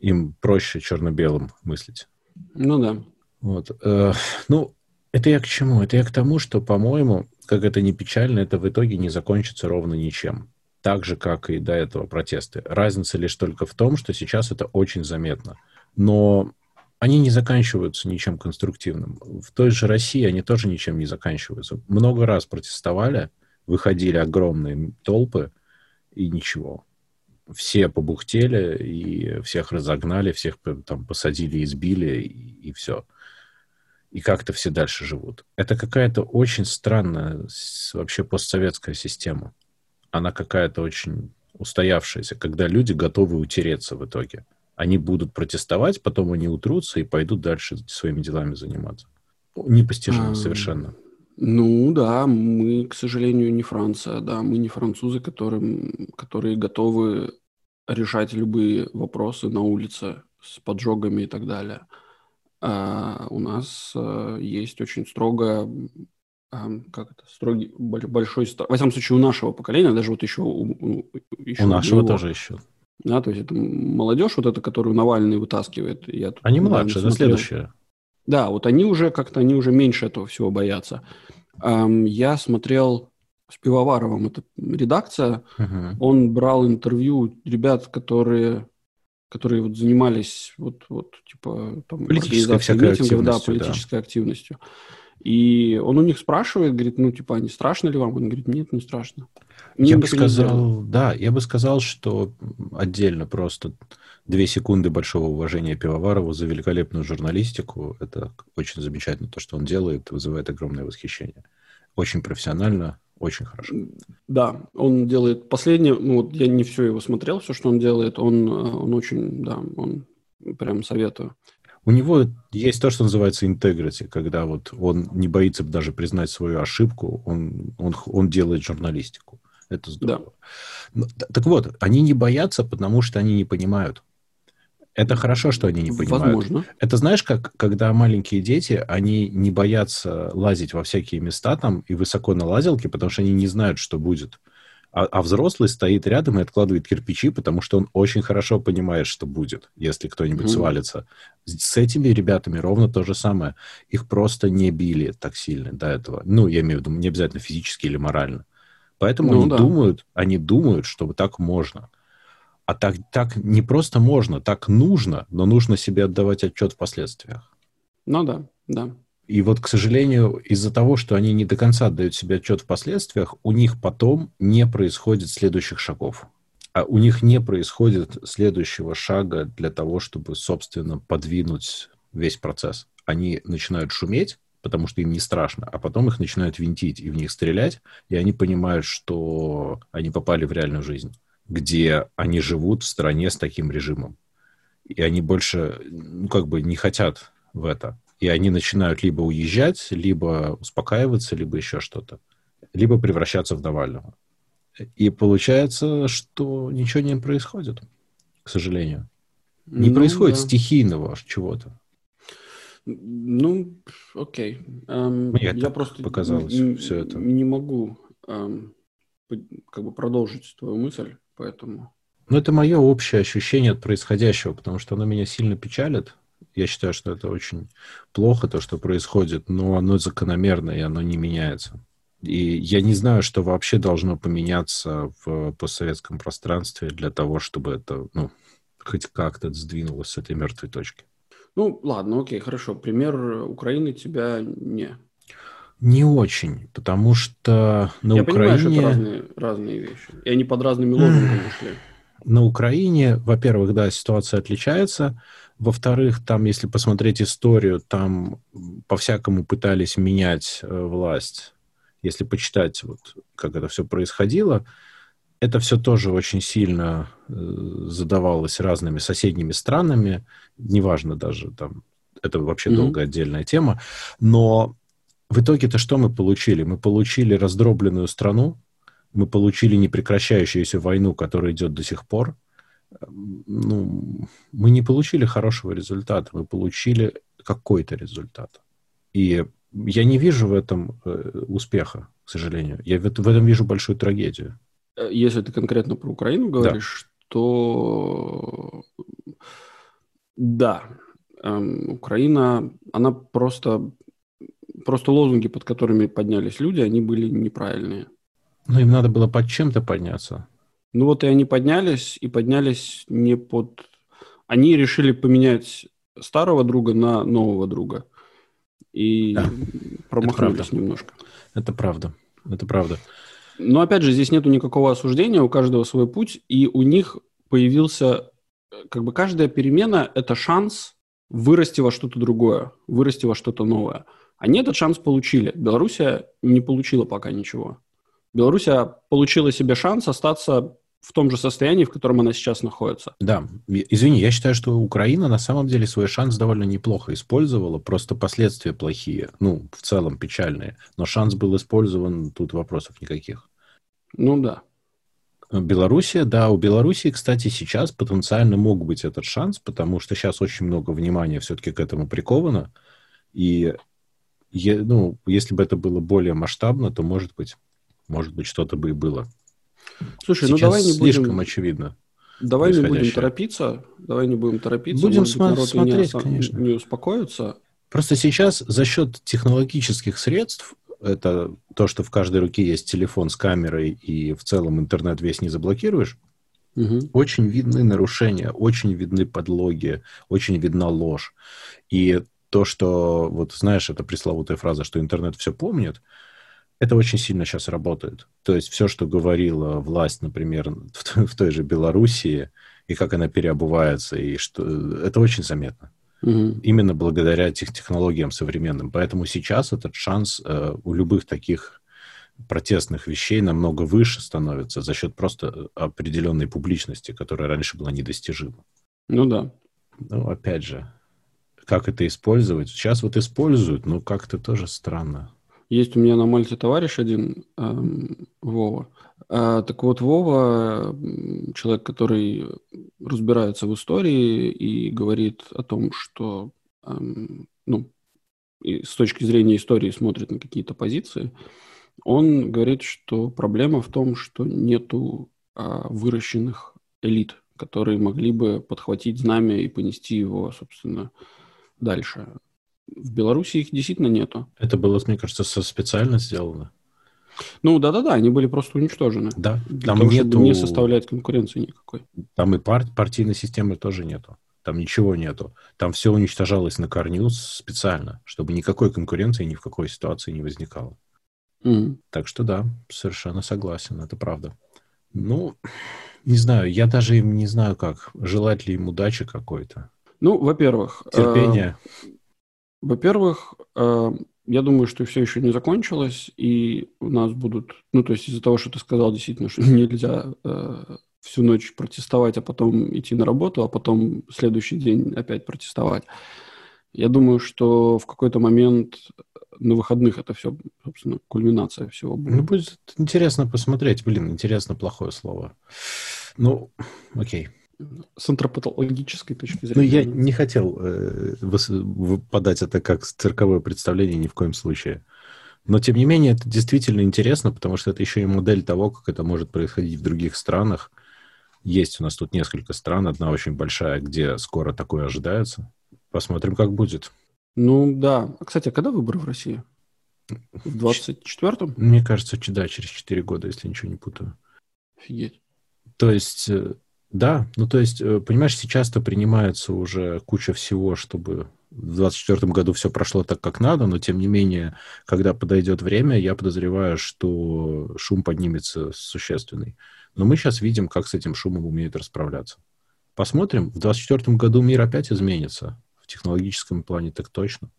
Им проще черно-белым мыслить. Ну да. Вот. Э, ну, это я к чему? Это я к тому, что, по-моему, как это не печально, это в итоге не закончится ровно ничем так же, как и до этого протесты. Разница лишь только в том, что сейчас это очень заметно. Но они не заканчиваются ничем конструктивным. В той же России они тоже ничем не заканчиваются. Много раз протестовали, выходили огромные толпы, и ничего. Все побухтели, и всех разогнали, всех там посадили, избили, и, и все. И как-то все дальше живут. Это какая-то очень странная вообще постсоветская система она какая-то очень устоявшаяся, когда люди готовы утереться в итоге. Они будут протестовать, потом они утрутся и пойдут дальше своими делами заниматься. Непостижимо а, совершенно. Ну да, мы, к сожалению, не Франция, да, мы не французы, которым, которые готовы решать любые вопросы на улице с поджогами и так далее. А у нас а, есть очень строгая как это, строгий, большой, во всяком случае, у нашего поколения, даже вот еще у, еще у нашего него, тоже еще. Да, то есть это молодежь вот эта, которую Навальный вытаскивает. Я они младше, да, следующие. Да, вот они уже как-то, они уже меньше этого всего боятся. Я смотрел с Пивоваровым, это редакция, uh-huh. он брал интервью ребят, которые которые вот занимались вот, вот типа там политической митингов, да, политической да. активностью. И он у них спрашивает, говорит, ну, типа, не страшно ли вам? Он говорит, нет, не страшно. Мне я бы сказал, да, я бы сказал, что отдельно просто две секунды большого уважения Пивоварову за великолепную журналистику. Это очень замечательно то, что он делает, вызывает огромное восхищение. Очень профессионально, очень хорошо. Да, он делает последнее, ну вот я не все его смотрел, все, что он делает, он, э, он очень, да, он прям советую. У него есть то, что называется integrity, когда вот он не боится даже признать свою ошибку, он, он, он делает журналистику. Это здорово. Да. Так вот, они не боятся, потому что они не понимают. Это хорошо, что они не понимают. Возможно. Это знаешь, как когда маленькие дети, они не боятся лазить во всякие места там и высоко на лазилке, потому что они не знают, что будет. А, а взрослый стоит рядом и откладывает кирпичи, потому что он очень хорошо понимает, что будет, если кто-нибудь mm-hmm. свалится. С этими ребятами ровно то же самое. Их просто не били так сильно до этого. Ну, я имею в виду, не обязательно физически или морально. Поэтому ну, они да. думают, они думают, что так можно. А так, так не просто можно, так нужно, но нужно себе отдавать отчет в последствиях. Ну да, да. И вот, к сожалению, из-за того, что они не до конца отдают себе отчет в последствиях, у них потом не происходит следующих шагов. А у них не происходит следующего шага для того, чтобы, собственно, подвинуть весь процесс. Они начинают шуметь, потому что им не страшно, а потом их начинают винтить и в них стрелять, и они понимают, что они попали в реальную жизнь, где они живут в стране с таким режимом. И они больше, ну, как бы не хотят в это и они начинают либо уезжать, либо успокаиваться, либо еще что-то, либо превращаться в Навального. И получается, что ничего не происходит, к сожалению. Не ну, происходит да. стихийного чего-то. Ну, окей. Эм, Мне я просто показалось не, все это. Не могу эм, как бы продолжить твою мысль, поэтому. Ну, это мое общее ощущение от происходящего, потому что оно меня сильно печалит. Я считаю, что это очень плохо, то, что происходит, но оно закономерно, и оно не меняется. И я не знаю, что вообще должно поменяться в постсоветском пространстве для того, чтобы это, ну, хоть как-то сдвинулось с этой мертвой точки. Ну, ладно, окей, хорошо. Пример Украины тебя не... Не очень, потому что на Я Украине... понимаю, что это разные, разные вещи. И они под разными лозунгами шли. На Украине, во-первых, да, ситуация отличается. Во-вторых, там, если посмотреть историю, там по-всякому пытались менять э, власть. Если почитать, вот, как это все происходило, это все тоже очень сильно э, задавалось разными соседними странами. Неважно даже, там, это вообще mm-hmm. долгая отдельная тема. Но в итоге-то что мы получили? Мы получили раздробленную страну, мы получили непрекращающуюся войну, которая идет до сих пор, ну, мы не получили хорошего результата, мы получили какой-то результат. И я не вижу в этом э, успеха, к сожалению. Я в, этом вижу большую трагедию. Э, если ты конкретно про Украину говоришь, да. то да, эм, Украина, она просто, просто лозунги, под которыми поднялись люди, они были неправильные. Ну, им надо было под чем-то подняться. Ну вот и они поднялись, и поднялись не под... Они решили поменять старого друга на нового друга. И да, промахнулись это немножко. Это правда. Это правда. Но опять же, здесь нету никакого осуждения, у каждого свой путь, и у них появился... Как бы каждая перемена – это шанс вырасти во что-то другое, вырасти во что-то новое. Они этот шанс получили. Белоруссия не получила пока ничего. Белоруссия получила себе шанс остаться в том же состоянии, в котором она сейчас находится. Да, извини, я считаю, что Украина на самом деле свой шанс довольно неплохо использовала, просто последствия плохие, ну, в целом печальные, но шанс был использован, тут вопросов никаких. Ну да. Белоруссия, да, у Белоруссии, кстати, сейчас потенциально мог быть этот шанс, потому что сейчас очень много внимания все-таки к этому приковано, и ну, если бы это было более масштабно, то, может быть, может быть, что-то бы и было. Слушай, ну Сейчас ну давай не будем... слишком очевидно. Давай не будем торопиться. Давай не будем торопиться. Будем Может см- смотреть, не, конечно. Не успокоится. Просто сейчас за счет технологических средств, это то, что в каждой руке есть телефон с камерой и в целом интернет весь не заблокируешь, угу. очень видны нарушения, очень видны подлоги, очень видна ложь. И то, что, вот знаешь, это пресловутая фраза, что интернет все помнит, это очень сильно сейчас работает. То есть все, что говорила власть, например, в, в той же Белоруссии, и как она переобувается, и что это очень заметно. Угу. Именно благодаря этих технологиям современным. Поэтому сейчас этот шанс э, у любых таких протестных вещей намного выше становится за счет просто определенной публичности, которая раньше была недостижима. Ну да. Ну, опять же, как это использовать? Сейчас вот используют, но как-то тоже странно. Есть у меня на Мальте товарищ один, эм, Вова. А, так вот, Вова, человек, который разбирается в истории и говорит о том, что, эм, ну, и с точки зрения истории смотрит на какие-то позиции, он говорит, что проблема в том, что нету а, выращенных элит, которые могли бы подхватить знамя и понести его, собственно, дальше. В Беларуси их действительно нету. Это было, мне кажется, специально сделано. Ну да-да-да, они были просто уничтожены. Да, там того, нету... не составляет конкуренции никакой. Там и пар... партийной системы тоже нету. Там ничего нету. Там все уничтожалось на корню специально, чтобы никакой конкуренции ни в какой ситуации не возникало. Mm. Так что да, совершенно согласен, это правда. Ну, не знаю, я даже им не знаю как. Желать ли им удачи какой-то. Ну, во-первых... Терпение. Э во-первых, э, я думаю, что все еще не закончилось, и у нас будут, ну, то есть из-за того, что ты сказал действительно, что нельзя э, всю ночь протестовать, а потом идти на работу, а потом следующий день опять протестовать. Я думаю, что в какой-то момент на выходных это все, собственно, кульминация всего будет. Ну, будет интересно посмотреть. Блин, интересно плохое слово. Ну, окей с антропологической точки зрения. Ну, я не хотел э, подать это как цирковое представление ни в коем случае. Но, тем не менее, это действительно интересно, потому что это еще и модель того, как это может происходить в других странах. Есть у нас тут несколько стран, одна очень большая, где скоро такое ожидается. Посмотрим, как будет. Ну, да. А, кстати, а когда выборы в России? В 24-м? Мне кажется, да, через 4 года, если ничего не путаю. Офигеть. То есть э, да, ну то есть, э, понимаешь, сейчас-то принимается уже куча всего, чтобы в 2024 году все прошло так, как надо, но тем не менее, когда подойдет время, я подозреваю, что шум поднимется существенный. Но мы сейчас видим, как с этим шумом умеют расправляться. Посмотрим. В 2024 году мир опять изменится. В технологическом плане так точно.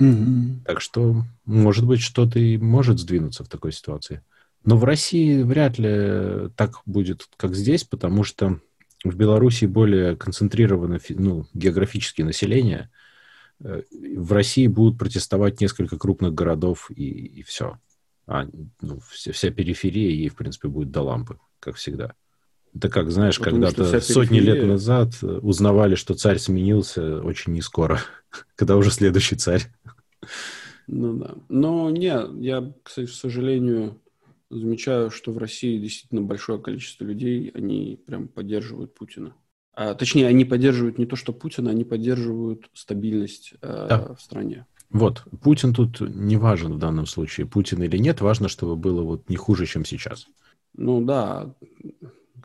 Mm-hmm. Так что, может быть, что-то и может сдвинуться в такой ситуации. Но в России вряд ли так будет, как здесь, потому что в Беларуси более концентрировано ну, географические население. Э, в России будут протестовать несколько крупных городов и, и все. А ну, вся, вся периферия ей, в принципе, будет до лампы, как всегда. Это как, знаешь, когда-то сотни лет назад узнавали, что царь сменился очень не скоро, когда уже следующий царь. Ну да. Но нет, я, кстати, к сожалению, замечаю, что в России действительно большое количество людей, они прям поддерживают Путина. А, точнее, они поддерживают не то, что Путина, они поддерживают стабильность э, да. в стране. Вот, Путин тут не важен в данном случае, Путин или нет, важно, чтобы было вот не хуже, чем сейчас. Ну да,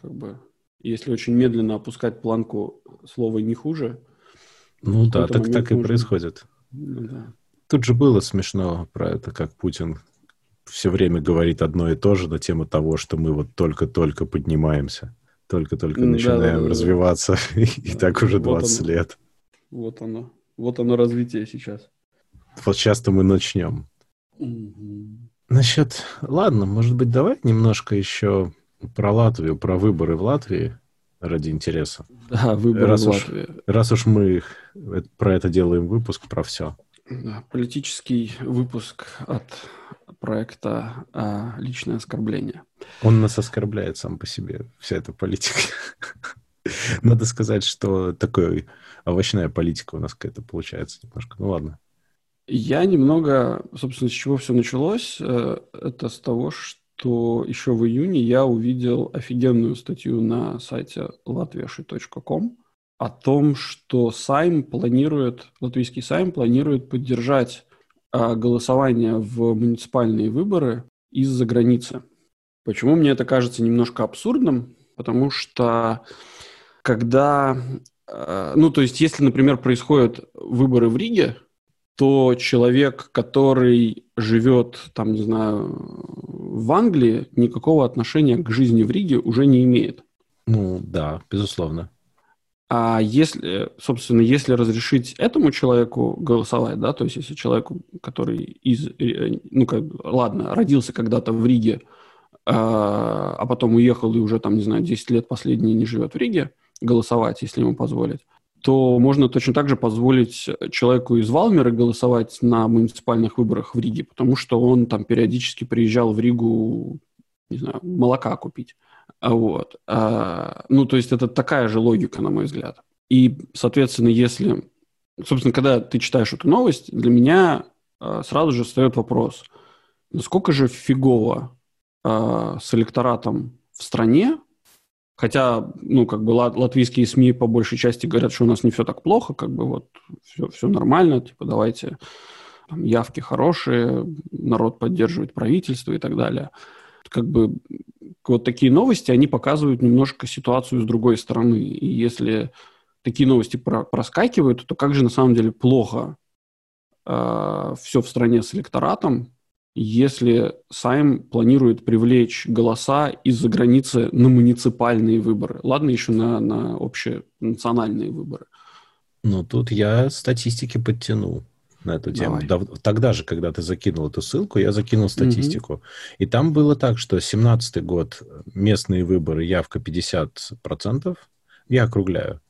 как бы, если очень медленно опускать планку слова «не хуже», ну да, так, так и происходит. Ну, да. Тут же было смешно про это, как Путин все время говорит одно и то же на тему того, что мы вот только-только поднимаемся, только-только да, начинаем да, да, развиваться, да. и так уже 20 вот лет. Вот оно. Вот оно развитие сейчас. Вот сейчас-то мы начнем. Угу. Насчет... Ладно, может быть, давай немножко еще про Латвию, про выборы в Латвии ради интереса. Да, выборы раз в уж, Латвии. Раз уж мы про это делаем выпуск, про все. Политический выпуск от проекта а, «Личное оскорбление». Он нас оскорбляет сам по себе, вся эта политика. Надо сказать, что такой овощная политика у нас какая-то получается немножко. Ну ладно. Я немного, собственно, с чего все началось, э, это с того, что еще в июне я увидел офигенную статью на сайте latviashi.com о том, что Сайм планирует, латвийский Сайм планирует поддержать а, голосование в муниципальные выборы из-за границы. Почему мне это кажется немножко абсурдным? Потому что когда, а, ну то есть если, например, происходят выборы в Риге, то человек, который живет, там, не знаю, в Англии, никакого отношения к жизни в Риге уже не имеет. Ну да, безусловно. А если, собственно, если разрешить этому человеку голосовать, да, то есть если человеку, который из, э, ну, как, ладно, родился когда-то в Риге, а, а потом уехал и уже, там, не знаю, 10 лет последние не живет в Риге, голосовать, если ему позволить, то можно точно так же позволить человеку из Валмера голосовать на муниципальных выборах в Риге, потому что он там периодически приезжал в Ригу, не знаю, молока купить. Вот. А, ну, то есть это такая же логика, на мой взгляд. И, соответственно, если... Собственно, когда ты читаешь эту новость, для меня а, сразу же встает вопрос, насколько же фигово а, с электоратом в стране, хотя, ну, как бы латвийские СМИ по большей части говорят, что у нас не все так плохо, как бы вот все, все нормально, типа давайте там, явки хорошие, народ поддерживает правительство и так далее. Как бы вот такие новости, они показывают немножко ситуацию с другой стороны. И если такие новости про проскакивают, то как же на самом деле плохо э, все в стране с электоратом, если Сайм планирует привлечь голоса из-за границы на муниципальные выборы. Ладно, еще на, на общенациональные выборы. Ну, тут я статистики подтянул на эту тему. Давай. Тогда же, когда ты закинул эту ссылку, я закинул статистику. Угу. И там было так, что 17 год, местные выборы, явка 50%, я округляю.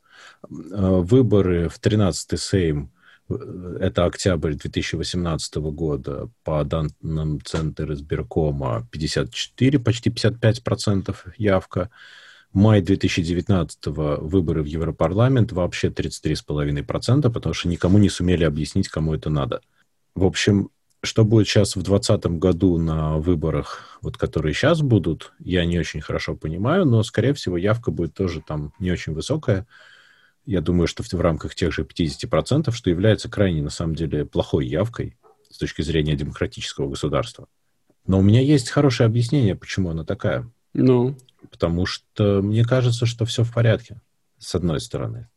Э, выборы в 13-й Сейм, э, это октябрь 2018 года, по данным Центра избиркома, 54, почти 55% явка май 2019 выборы в Европарламент вообще 33,5%, потому что никому не сумели объяснить, кому это надо. В общем, что будет сейчас в 2020 году на выборах, вот которые сейчас будут, я не очень хорошо понимаю, но, скорее всего, явка будет тоже там не очень высокая. Я думаю, что в, в рамках тех же 50%, что является крайне, на самом деле, плохой явкой с точки зрения демократического государства. Но у меня есть хорошее объяснение, почему она такая. Ну? Потому что мне кажется, что все в порядке, с одной стороны.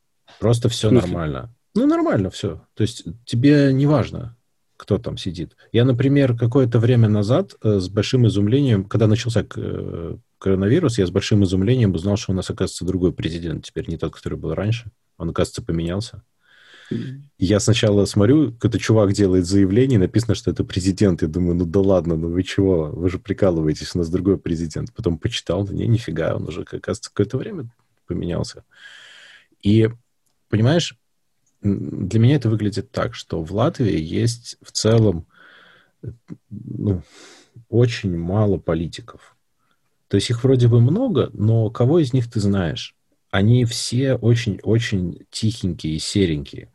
Просто все нормально. Ну, нормально все. То есть тебе не важно, кто там сидит. Я, например, какое-то время назад э, с большим изумлением, когда начался э, коронавирус, я с большим изумлением узнал, что у нас, оказывается, другой президент. Теперь не тот, который был раньше. Он, оказывается, поменялся. Я сначала смотрю, какой-то чувак делает заявление, написано, что это президент. Я думаю, ну да ладно, ну вы чего? Вы же прикалываетесь, у нас другой президент. Потом почитал, не, нифига, он уже, оказывается, какое-то время поменялся. И, понимаешь, для меня это выглядит так, что в Латвии есть в целом ну, очень мало политиков. То есть их вроде бы много, но кого из них ты знаешь? Они все очень-очень тихенькие и серенькие.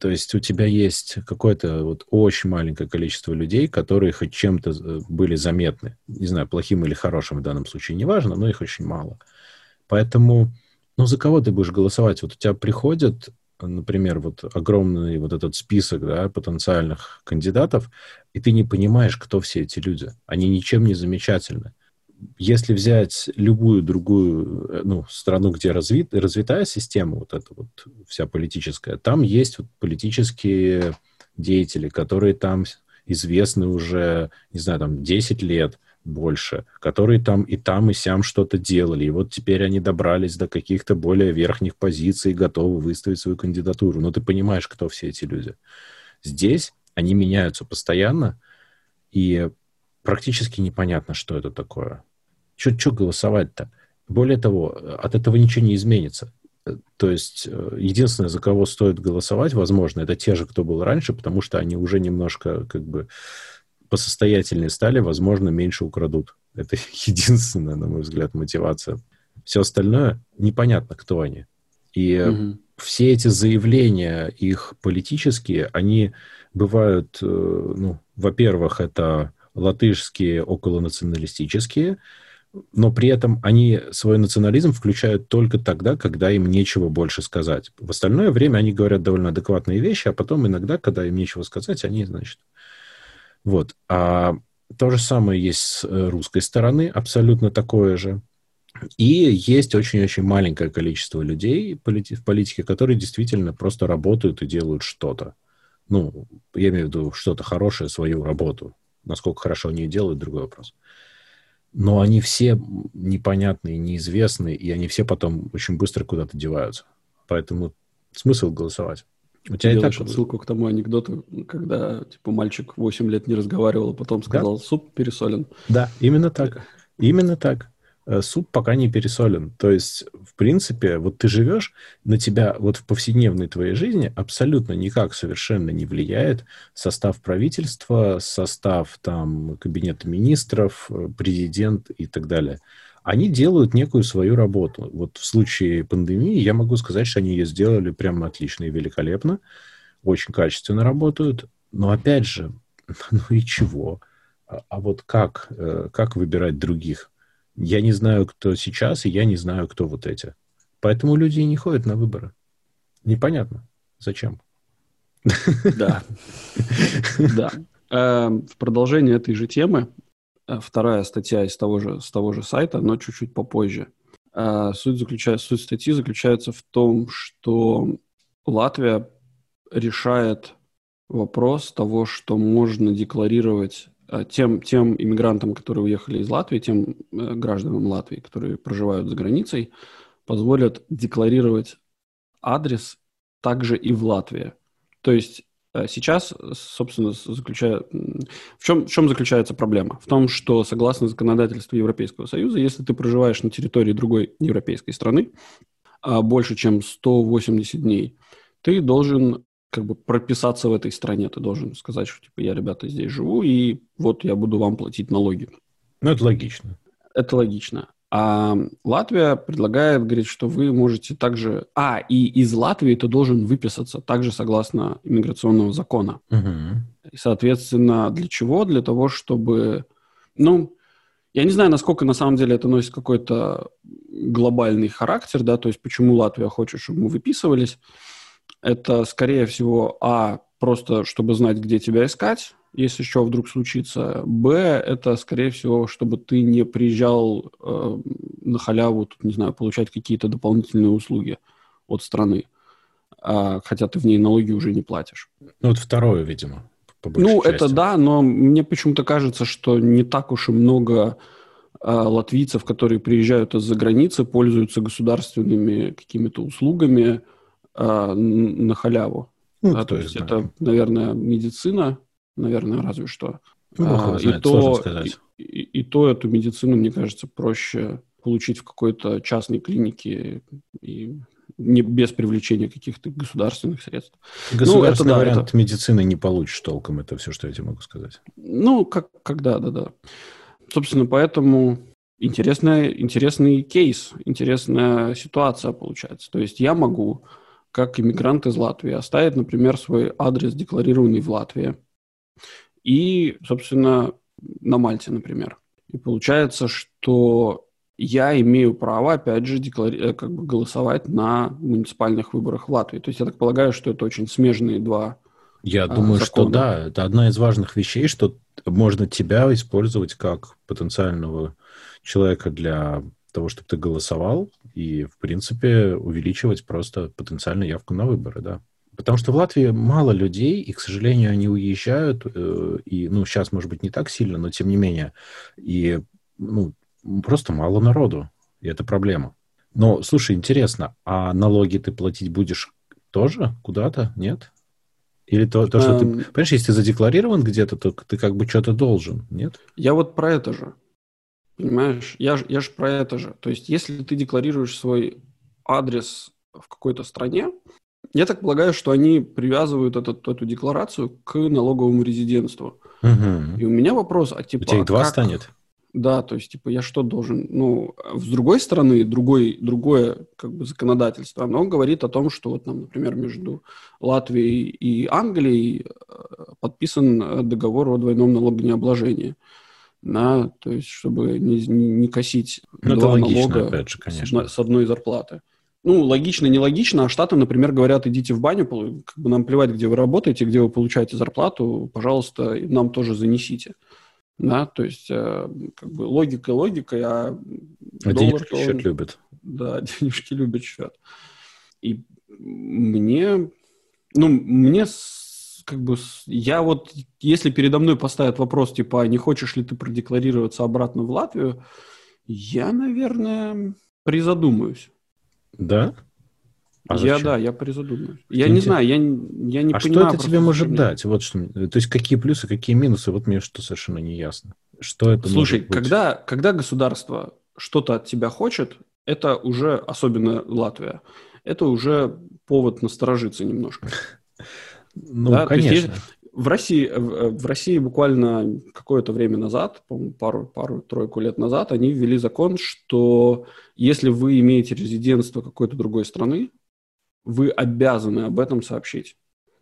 То есть у тебя есть какое-то вот очень маленькое количество людей, которые хоть чем-то э, были заметны. Не знаю, плохим или хорошим в данном случае, неважно, но их очень мало. Поэтому, ну, за кого ты будешь голосовать? Вот у тебя приходит, например, вот огромный вот этот список, да, потенциальных кандидатов, и ты не понимаешь, кто все эти люди. Они ничем не замечательны если взять любую другую э, ну, страну, где развит, развитая система, вот эта вот вся политическая, там есть вот политические деятели, которые там известны уже, не знаю, там 10 лет больше, которые там и там, и сям что-то делали. И вот теперь они добрались до каких-то более верхних позиций, готовы выставить свою кандидатуру. Но ты понимаешь, кто все эти люди. Здесь они меняются постоянно, и практически непонятно, что это такое. Что голосовать-то? Более того, от этого ничего не изменится. То есть э, единственное, за кого стоит голосовать, возможно, это те же, кто был раньше, потому что они уже немножко как бы посостоятельнее стали, возможно, меньше украдут. Это единственная, на мой взгляд, мотивация. Все остальное непонятно, кто они. И угу. все эти заявления, их политические, они бывают, э, ну, во-первых, это латышские околонационалистические, но при этом они свой национализм включают только тогда, когда им нечего больше сказать. В остальное время они говорят довольно адекватные вещи, а потом иногда, когда им нечего сказать, они, значит... Вот. А то же самое есть с э, русской стороны, абсолютно такое же. И есть очень-очень маленькое количество людей в политике, которые действительно просто работают и делают что-то. Ну, я имею в виду что-то хорошее, свою работу. Насколько хорошо они делают, другой вопрос. Но они все непонятные, неизвестные, и они все потом очень быстро куда-то деваются. Поэтому смысл голосовать. У тебя Делаешь и так... ссылку к тому анекдоту, когда типа мальчик 8 лет не разговаривал, а потом сказал, да? суп пересолен. Да, именно так. Именно так. Э, суп пока не пересолен. То есть, в принципе, вот ты живешь, на тебя вот в повседневной твоей жизни абсолютно никак совершенно не влияет состав правительства, состав там кабинета министров, э, президент и так далее. Они делают некую свою работу. Вот в случае пандемии я могу сказать, что они ее сделали прямо отлично и великолепно, очень качественно работают. Но опять же, ну и чего? А, а вот как, э, как выбирать других? Я не знаю, кто сейчас, и я не знаю, кто вот эти. Поэтому люди не ходят на выборы. Непонятно. Зачем? Да. Да. Эм, в продолжение этой же темы, э, вторая статья из того же, с того же сайта, но чуть-чуть попозже. Э, суть, заключается, суть статьи заключается в том, что Латвия решает вопрос того, что можно декларировать тем, тем иммигрантам, которые уехали из Латвии, тем э, гражданам Латвии, которые проживают за границей, позволят декларировать адрес также и в Латвии. То есть э, сейчас, собственно, заключая... в, чем, в чем заключается проблема? В том, что согласно законодательству Европейского Союза, если ты проживаешь на территории другой европейской страны а больше, чем 180 дней, ты должен как бы прописаться в этой стране. Ты должен сказать, что типа я, ребята, здесь живу, и вот я буду вам платить налоги. Ну, это логично. Это логично. А Латвия предлагает, говорит, что вы можете также... А, и из Латвии ты должен выписаться также согласно иммиграционного закона. Угу. И, соответственно, для чего? Для того, чтобы... Ну, я не знаю, насколько на самом деле это носит какой-то глобальный характер, да, то есть почему Латвия хочет, чтобы мы выписывались это, скорее всего, а, просто чтобы знать, где тебя искать, если что вдруг случится. Б, это, скорее всего, чтобы ты не приезжал э, на халяву, тут, не знаю, получать какие-то дополнительные услуги от страны, э, хотя ты в ней налоги уже не платишь. Ну, вот второе, видимо. ну, части. это да, но мне почему-то кажется, что не так уж и много э, латвийцев, которые приезжают из-за границы, пользуются государственными какими-то услугами, э, на халяву. Ну, да, то есть знает. это, наверное, медицина, наверное, разве что. Ну, а, знает, и, то, и, и, и то эту медицину, мне кажется, проще получить в какой-то частной клинике и не без привлечения каких-то государственных средств. Государственный ну, это, вариант это... медицины не получишь толком, это все, что я тебе могу сказать. Ну, как, когда, да-да. Собственно, поэтому интересная, интересный кейс, интересная ситуация получается. То есть я могу как иммигрант из Латвии, оставить, например, свой адрес, декларированный в Латвии, и, собственно, на Мальте, например. И получается, что я имею право, опять же, деклари... Э, как бы голосовать на муниципальных выборах в Латвии. То есть я так полагаю, что это очень смежные два Я а, думаю, закона. что да, это одна из важных вещей, что можно тебя использовать как потенциального человека для того, чтобы ты голосовал, и, в принципе, увеличивать просто потенциально явку на выборы, да. Потому что в Латвии мало людей, и, к сожалению, они уезжают, э, и, ну, сейчас, может быть, не так сильно, но тем не менее, и, ну, просто мало народу, и это проблема. Но, слушай, интересно, а налоги ты платить будешь тоже куда-то, нет? Или то, то что ты... Понимаешь, если ты задекларирован где-то, то ты как бы что-то должен, нет? Я вот про это же. Понимаешь? Я же я ж про это же. То есть, если ты декларируешь свой адрес в какой-то стране, я так полагаю, что они привязывают этот, эту декларацию к налоговому резидентству. Угу. И у меня вопрос, а типа... У тебя их два как... станет? Да, то есть, типа, я что должен... Ну, с другой стороны, другой, другое как бы законодательство, оно говорит о том, что вот, там, например, между Латвией и Англией э, подписан договор о двойном налогонеобложении. Да, то есть, чтобы не, не косить ну, два налога опять же, конечно. с одной зарплаты. Ну, логично, нелогично, а штаты, например, говорят, идите в баню, как бы нам плевать, где вы работаете, где вы получаете зарплату, пожалуйста, нам тоже занесите. Да, то есть, э, как бы логика логикой, а, а доллар... Денежки счет любят. Да, денежки любят счет. И мне, ну, мне как бы, я вот, если передо мной поставят вопрос, типа, а не хочешь ли ты продекларироваться обратно в Латвию, я, наверное, призадумаюсь. Да? А я, да, я призадумаюсь. Я не знаю, я, я не а понимаю. А что это тебе может дать? Вот что, то есть какие плюсы, какие минусы? Вот мне что совершенно не ясно. Что это Слушай, когда, когда государство что-то от тебя хочет, это уже, особенно Латвия, это уже повод насторожиться немножко. Ну, да? конечно. в России, в России буквально какое-то время назад, пару, пару-тройку лет назад, они ввели закон, что если вы имеете резидентство какой-то другой страны, вы обязаны об этом сообщить.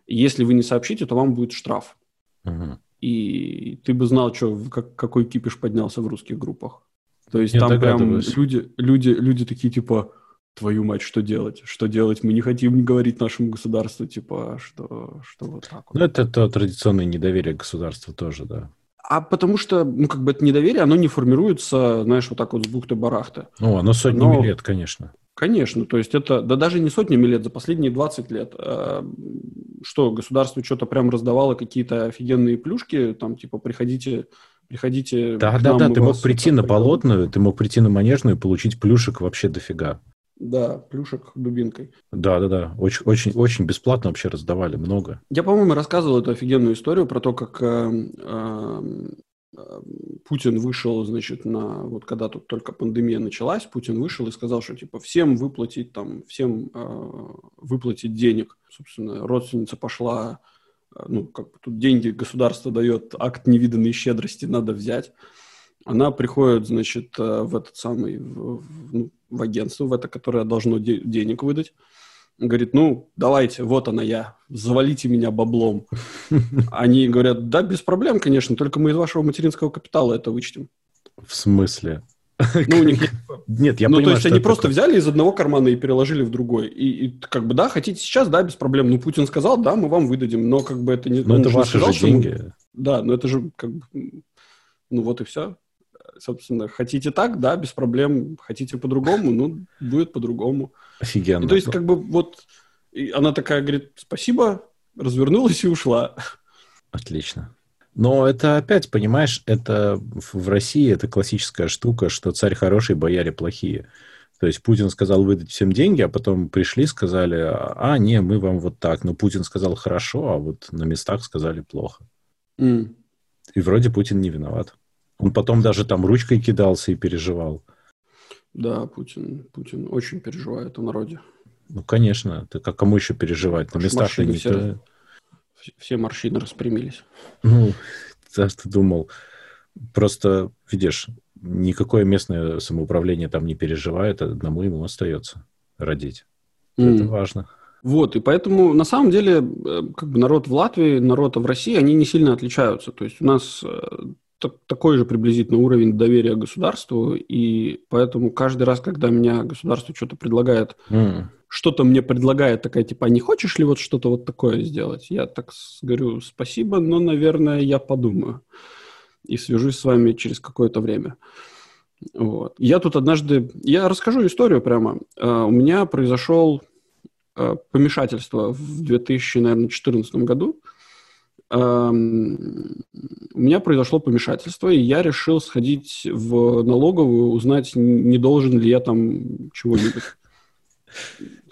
Если вы не сообщите, то вам будет штраф. Угу. И ты бы знал, что, как, какой кипиш поднялся в русских группах. То есть Я там прям люди, люди, люди такие типа, твою мать, что делать? Что делать? Мы не хотим говорить нашему государству, типа, что, что вот так вот. Ну, это то традиционное недоверие к государству тоже, да. А потому что, ну, как бы это недоверие, оно не формируется, знаешь, вот так вот с бухты-барахты. Ну, оно сотнями Но... лет, конечно. Конечно, то есть это, да даже не сотнями лет, за последние 20 лет. А, что, государство что-то прям раздавало какие-то офигенные плюшки, там, типа, приходите, приходите Да, да, нам, да, ты мог прийти на полотную, ты мог прийти на манежную и получить плюшек вообще дофига. Да, плюшек дубинкой. Да, да, да. Очень, очень, очень бесплатно вообще раздавали, много. Я, по-моему, рассказывал эту офигенную историю про то, как э, э, Путин вышел, значит, на вот когда тут только пандемия началась, Путин вышел и сказал, что типа всем выплатить там, всем э, выплатить денег. Собственно, родственница пошла, э, ну, как бы тут деньги государство дает, акт невиданной щедрости надо взять. Она приходит, значит, э, в этот самый, в, в, ну, в агентство, в это, которое должно де- денег выдать говорит, ну, давайте, вот она я, завалите меня баблом. Они говорят, да, без проблем, конечно, только мы из вашего материнского капитала это вычтем. В смысле? Ну, них... Нет, я ну, понимаю, то есть они просто такое. взяли из одного кармана и переложили в другой. И, и как бы, да, хотите сейчас, да, без проблем. Ну, Путин сказал, да, мы вам выдадим, но как бы это не... Но это ваши сказал, же деньги. Мы... Да, но это же как бы... Ну, вот и все. Собственно, хотите так, да, без проблем. Хотите по-другому, ну, будет по-другому. Офигенно. И, то есть, как бы, вот, она такая говорит, спасибо, развернулась и ушла. Отлично. Но это опять, понимаешь, это в России это классическая штука, что царь хороший, бояре плохие. То есть Путин сказал выдать всем деньги, а потом пришли, сказали, а, не, мы вам вот так. Но Путин сказал хорошо, а вот на местах сказали плохо. Mm. И вроде Путин не виноват. Он потом даже там ручкой кидался и переживал. Да, Путин, Путин очень переживает о народе. Ну, конечно. Ты как кому еще переживать? На местах-то не все, все морщины распрямились. Ну, я что думал. Просто, видишь, никакое местное самоуправление там не переживает, одному ему остается родить. Mm. Это важно. Вот, и поэтому на самом деле э, как бы народ в Латвии, народ в России, они не сильно отличаются. То есть у нас э, такой же приблизительно уровень доверия к государству, и поэтому каждый раз, когда меня государство что-то предлагает, mm. что-то мне предлагает, такая типа, а не хочешь ли вот что-то вот такое сделать? Я так говорю, спасибо, но, наверное, я подумаю и свяжусь с вами через какое-то время. Вот. Я тут однажды, я расскажу историю прямо. Uh, у меня произошел uh, помешательство в 2014 году. Эм, у меня произошло помешательство, и я решил сходить в налоговую, узнать, не должен ли я там чего-нибудь.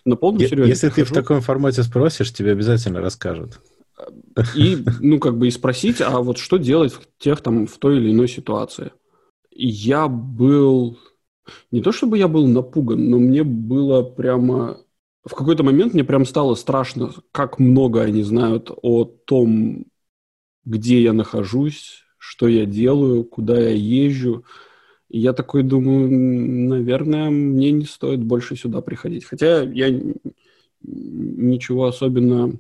На полном серьезе. Если ты в таком формате спросишь, тебе обязательно расскажут. И, ну, как бы и спросить, а вот что делать в тех там, в той или иной ситуации. Я был... Не то чтобы я был напуган, но мне было прямо... В какой-то момент мне прям стало страшно, как много они знают о том, где я нахожусь, что я делаю, куда я езжу. И я такой думаю, наверное, мне не стоит больше сюда приходить. Хотя я ничего особенно,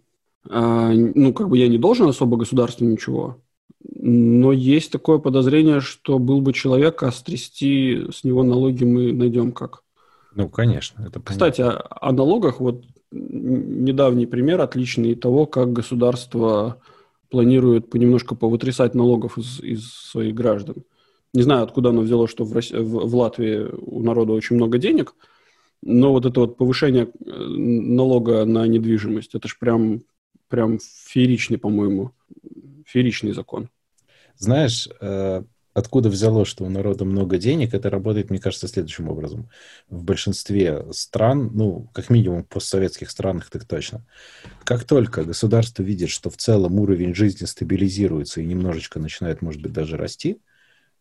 а, ну, как бы я не должен особо государству ничего, но есть такое подозрение, что был бы человек, а стрясти с него налоги мы найдем как. Ну, конечно, это понятно. Кстати, о, о налогах, вот недавний пример отличный того, как государство планирует понемножку повытрясать налогов из, из своих граждан. Не знаю, откуда оно взяло, что в, России, в, в Латвии у народа очень много денег, но вот это вот повышение э, налога на недвижимость, это же прям, прям фееричный, по-моему, фееричный закон. Знаешь, э, откуда взяло, что у народа много денег, это работает, мне кажется, следующим образом. В большинстве стран, ну, как минимум в постсоветских странах, так точно. Как только государство видит, что в целом уровень жизни стабилизируется и немножечко начинает, может быть, даже расти,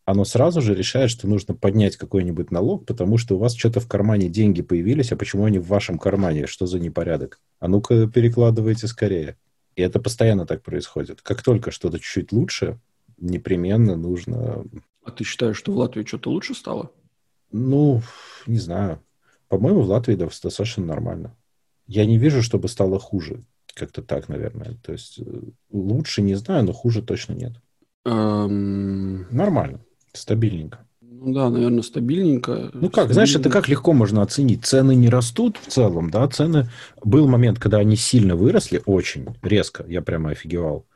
оно сразу же решает, что нужно поднять какой-нибудь налог, потому что у вас что-то в кармане деньги появились, а почему они в вашем кармане? Что за непорядок? А ну-ка перекладывайте скорее. И это постоянно так происходит. Как только что-то чуть-чуть лучше, непременно нужно... А ты считаешь, что в Латвии что-то лучше стало? Ну, не знаю. По-моему, в Латвии достаточно нормально. Я не вижу, чтобы стало хуже. Как-то так, наверное. То есть э, лучше не знаю, но хуже точно нет. Эм... Нормально, стабильненько. Ну да, наверное, стабильненько. Ну как, знаешь, это как легко можно оценить. Цены не растут в целом, да, цены... Был момент, когда они сильно выросли, очень резко, я прямо офигевал.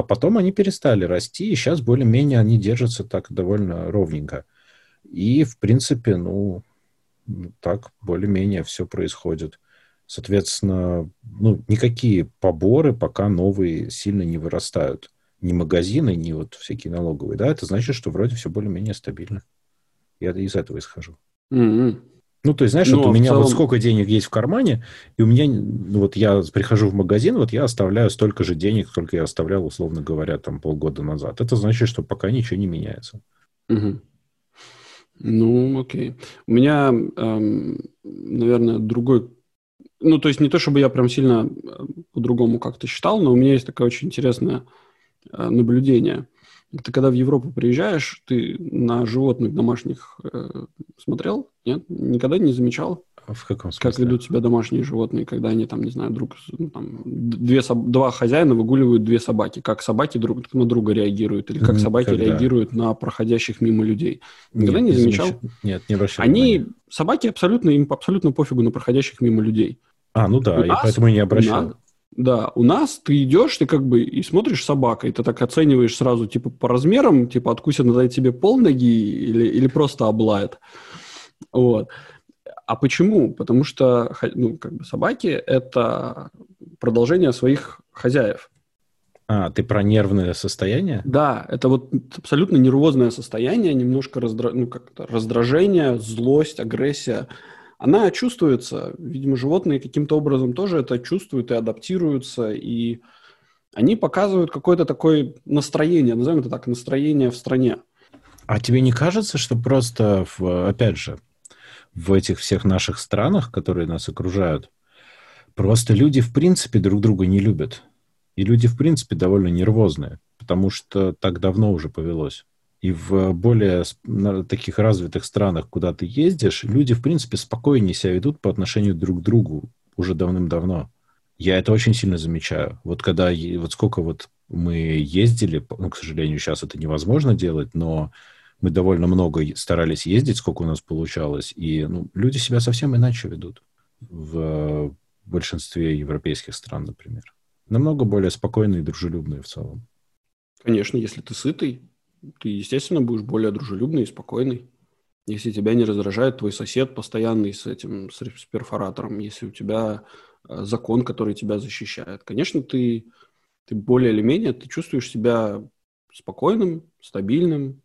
А потом они перестали расти, и сейчас более-менее они держатся так довольно ровненько. И, в принципе, ну, так более-менее все происходит. Соответственно, ну, никакие поборы пока новые сильно не вырастают. Ни магазины, ни вот всякие налоговые. Да, это значит, что вроде все более-менее стабильно. Я из этого исхожу. Mm-hmm. Ну, то есть, знаешь, ну, вот у меня целом... вот сколько денег есть в кармане, и у меня, ну, вот я прихожу в магазин, вот я оставляю столько же денег, сколько я оставлял, условно говоря, там полгода назад. Это значит, что пока ничего не меняется. Угу. Ну, окей. У меня, эм, наверное, другой... Ну, то есть не то, чтобы я прям сильно э, по-другому как-то считал, но у меня есть такое очень интересное э, наблюдение – ты когда в Европу приезжаешь, ты на животных домашних э, смотрел? Нет? Никогда не замечал? А в каком смысле? Как ведут себя домашние животные, когда они там, не знаю, друг, ну, там, две, два хозяина выгуливают две собаки. Как собаки друг на друга реагируют, или как собаки когда? реагируют на проходящих мимо людей. Никогда Нет, не замечал? замечал? Нет, не обращал Они, внимания. собаки абсолютно, им абсолютно пофигу на проходящих мимо людей. А, ну да, у и нас, поэтому и не обращал. Да, у нас ты идешь, ты как бы и смотришь собака, и ты так оцениваешь сразу, типа, по размерам, типа, откусит на тебе пол ноги или, или просто облает. Вот. А почему? Потому что, ну, как бы собаки – это продолжение своих хозяев. А, ты про нервное состояние? Да, это вот абсолютно нервозное состояние, немножко раздра... ну, как раздражение, злость, агрессия – она чувствуется. Видимо, животные каким-то образом тоже это чувствуют и адаптируются, и они показывают какое-то такое настроение, назовем это так, настроение в стране. А тебе не кажется, что просто, в, опять же, в этих всех наших странах, которые нас окружают, просто люди в принципе друг друга не любят. И люди в принципе довольно нервозные, потому что так давно уже повелось. И в более таких развитых странах, куда ты ездишь, люди, в принципе, спокойнее себя ведут по отношению друг к другу уже давным-давно. Я это очень сильно замечаю. Вот когда, вот сколько вот мы ездили, ну, к сожалению, сейчас это невозможно делать, но мы довольно много старались ездить, сколько у нас получалось, и ну, люди себя совсем иначе ведут в большинстве европейских стран, например. Намного более спокойные и дружелюбные в целом. Конечно, если ты сытый, ты, естественно, будешь более дружелюбный и спокойный. Если тебя не раздражает твой сосед постоянный с этим, с перфоратором, если у тебя э, закон, который тебя защищает. Конечно, ты, ты более или менее, ты чувствуешь себя спокойным, стабильным,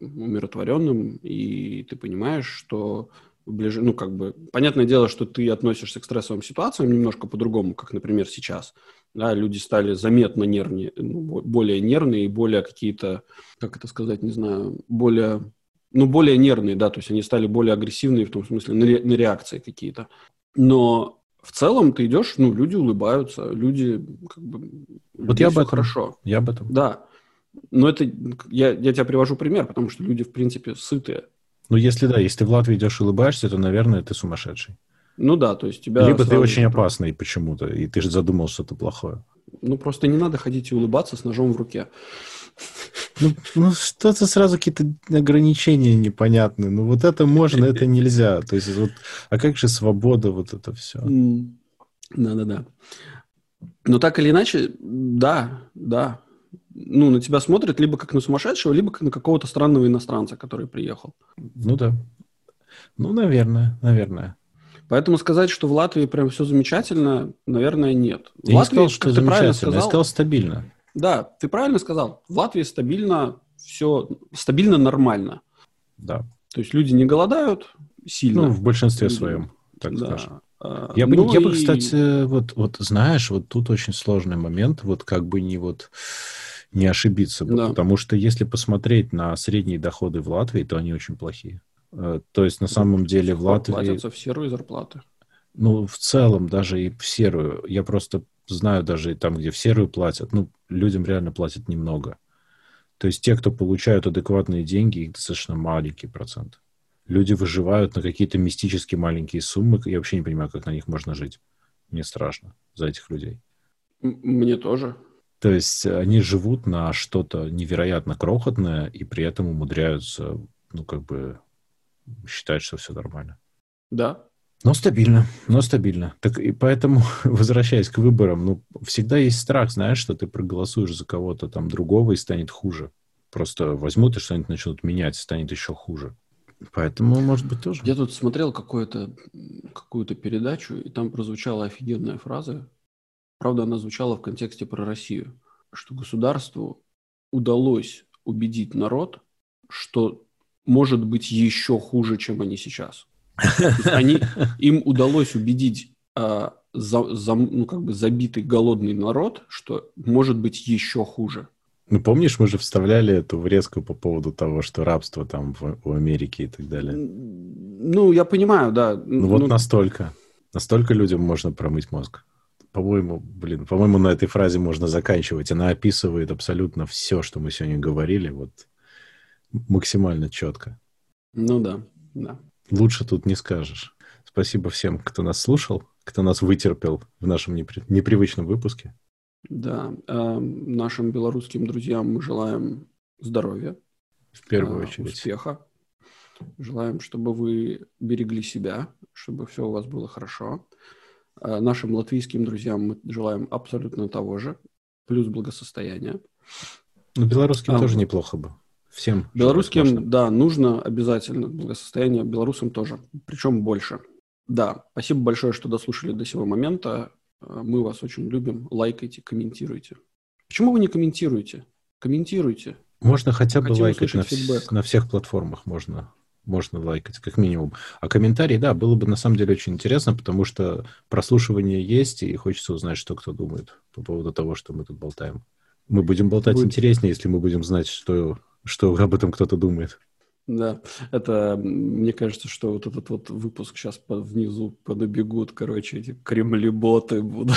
умиротворенным, и ты понимаешь, что ближе, ну, как бы, понятное дело, что ты относишься к стрессовым ситуациям немножко по-другому, как, например, сейчас. Да, люди стали заметно нервнее, ну, более нервные и более какие-то, как это сказать, не знаю, более, ну, более нервные, да, то есть они стали более агрессивные в том смысле, на, ре, на реакции какие-то. Но в целом ты идешь, ну, люди улыбаются, люди как бы... Вот я об этом. хорошо. Я об этом. Да. Но это, я, я тебе привожу пример, потому что люди, в принципе, сытые. Ну, если да, если ты в Латвии идешь и улыбаешься, то, наверное, ты сумасшедший. Ну да, то есть тебя... Либо ты очень опасный почему-то, и ты же задумал что-то плохое. Ну, просто не надо ходить и улыбаться с ножом в руке. Ну, ну что-то сразу какие-то ограничения непонятные. Ну, вот это можно, это нельзя. То есть, вот, а как же свобода, вот это все? Да-да-да. Но так или иначе, да, да. Ну, на тебя смотрят либо как на сумасшедшего, либо как на какого-то странного иностранца, который приехал. Ну да. Ну, наверное, наверное. Поэтому сказать, что в Латвии прям все замечательно, наверное, нет. В я Латвии, не сказал, что замечательно, сказал, я сказал стабильно. Да, ты правильно сказал. В Латвии стабильно все, стабильно нормально. Да. То есть люди не голодают сильно. Ну, в большинстве люди, своем, так да. скажем. А, я, ну бы, я и... бы, кстати, вот, вот знаешь, вот тут очень сложный момент, вот как бы не вот не ошибиться, да. потому что если посмотреть на средние доходы в Латвии, то они очень плохие. Э, то есть на самом деле в Латвии... Платятся в серую зарплаты. Ну, в целом даже и в серую. Я просто знаю даже там, где в серую платят, ну, людям реально платят немного. То есть те, кто получают адекватные деньги, их достаточно маленький процент. Люди выживают на какие-то мистические маленькие суммы. Я вообще не понимаю, как на них можно жить. Мне страшно за этих людей. Мне тоже. То есть они живут на что-то невероятно крохотное и при этом умудряются, ну, как бы считать, что все нормально. Да. Но стабильно, но стабильно. Так и поэтому, возвращаясь к выборам, ну, всегда есть страх, знаешь, что ты проголосуешь за кого-то там другого и станет хуже. Просто возьмут и что-нибудь начнут менять, станет еще хуже. Поэтому, может быть, тоже. Я тут смотрел какую-то какую-то передачу, и там прозвучала офигенная фраза. Правда, она звучала в контексте про Россию, что государству удалось убедить народ, что может быть еще хуже, чем они сейчас. Они, им удалось убедить а, за, за, ну, как бы забитый голодный народ, что может быть еще хуже. Ну, помнишь, мы же вставляли эту врезку по поводу того, что рабство там в, в Америке и так далее. Ну, я понимаю, да. Ну, вот ну... настолько. Настолько людям можно промыть мозг. По-моему, блин, по-моему, на этой фразе можно заканчивать. Она описывает абсолютно все, что мы сегодня говорили. Вот максимально четко. Ну да, да. Лучше тут не скажешь. Спасибо всем, кто нас слушал, кто нас вытерпел в нашем непри... непривычном выпуске. Да, э, нашим белорусским друзьям мы желаем здоровья. В первую э, очередь. Успеха. Желаем, чтобы вы берегли себя, чтобы все у вас было хорошо. Э, нашим латвийским друзьям мы желаем абсолютно того же, плюс благосостояния. Ну, белорусским а, тоже неплохо бы. Всем. Белорусским, да, нужно обязательно благосостояние, белорусам тоже, причем больше. Да, спасибо большое, что дослушали до сего момента. Э, мы вас очень любим. Лайкайте, комментируйте. Почему вы не комментируете? Комментируйте. Можно хотя бы Хотим лайкать на, на всех платформах, можно, можно лайкать, как минимум. А комментарии, да, было бы на самом деле очень интересно, потому что прослушивание есть, и хочется узнать, что кто думает по поводу того, что мы тут болтаем. Мы будем болтать Будет. интереснее, если мы будем знать, что что об этом кто-то думает. Да, это, мне кажется, что вот этот вот выпуск сейчас под, внизу подобегут, короче, эти кремлеботы будут,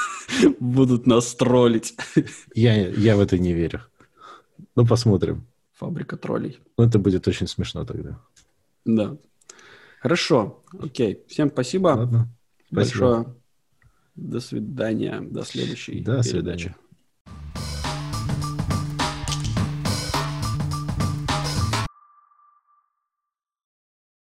будут нас троллить. Я, я в это не верю. Ну, посмотрим. Фабрика троллей. Ну, это будет очень смешно тогда. Да. Хорошо, окей. Всем спасибо. Ладно. Спасибо. Большое. До свидания. До следующей До передачи. Свидания.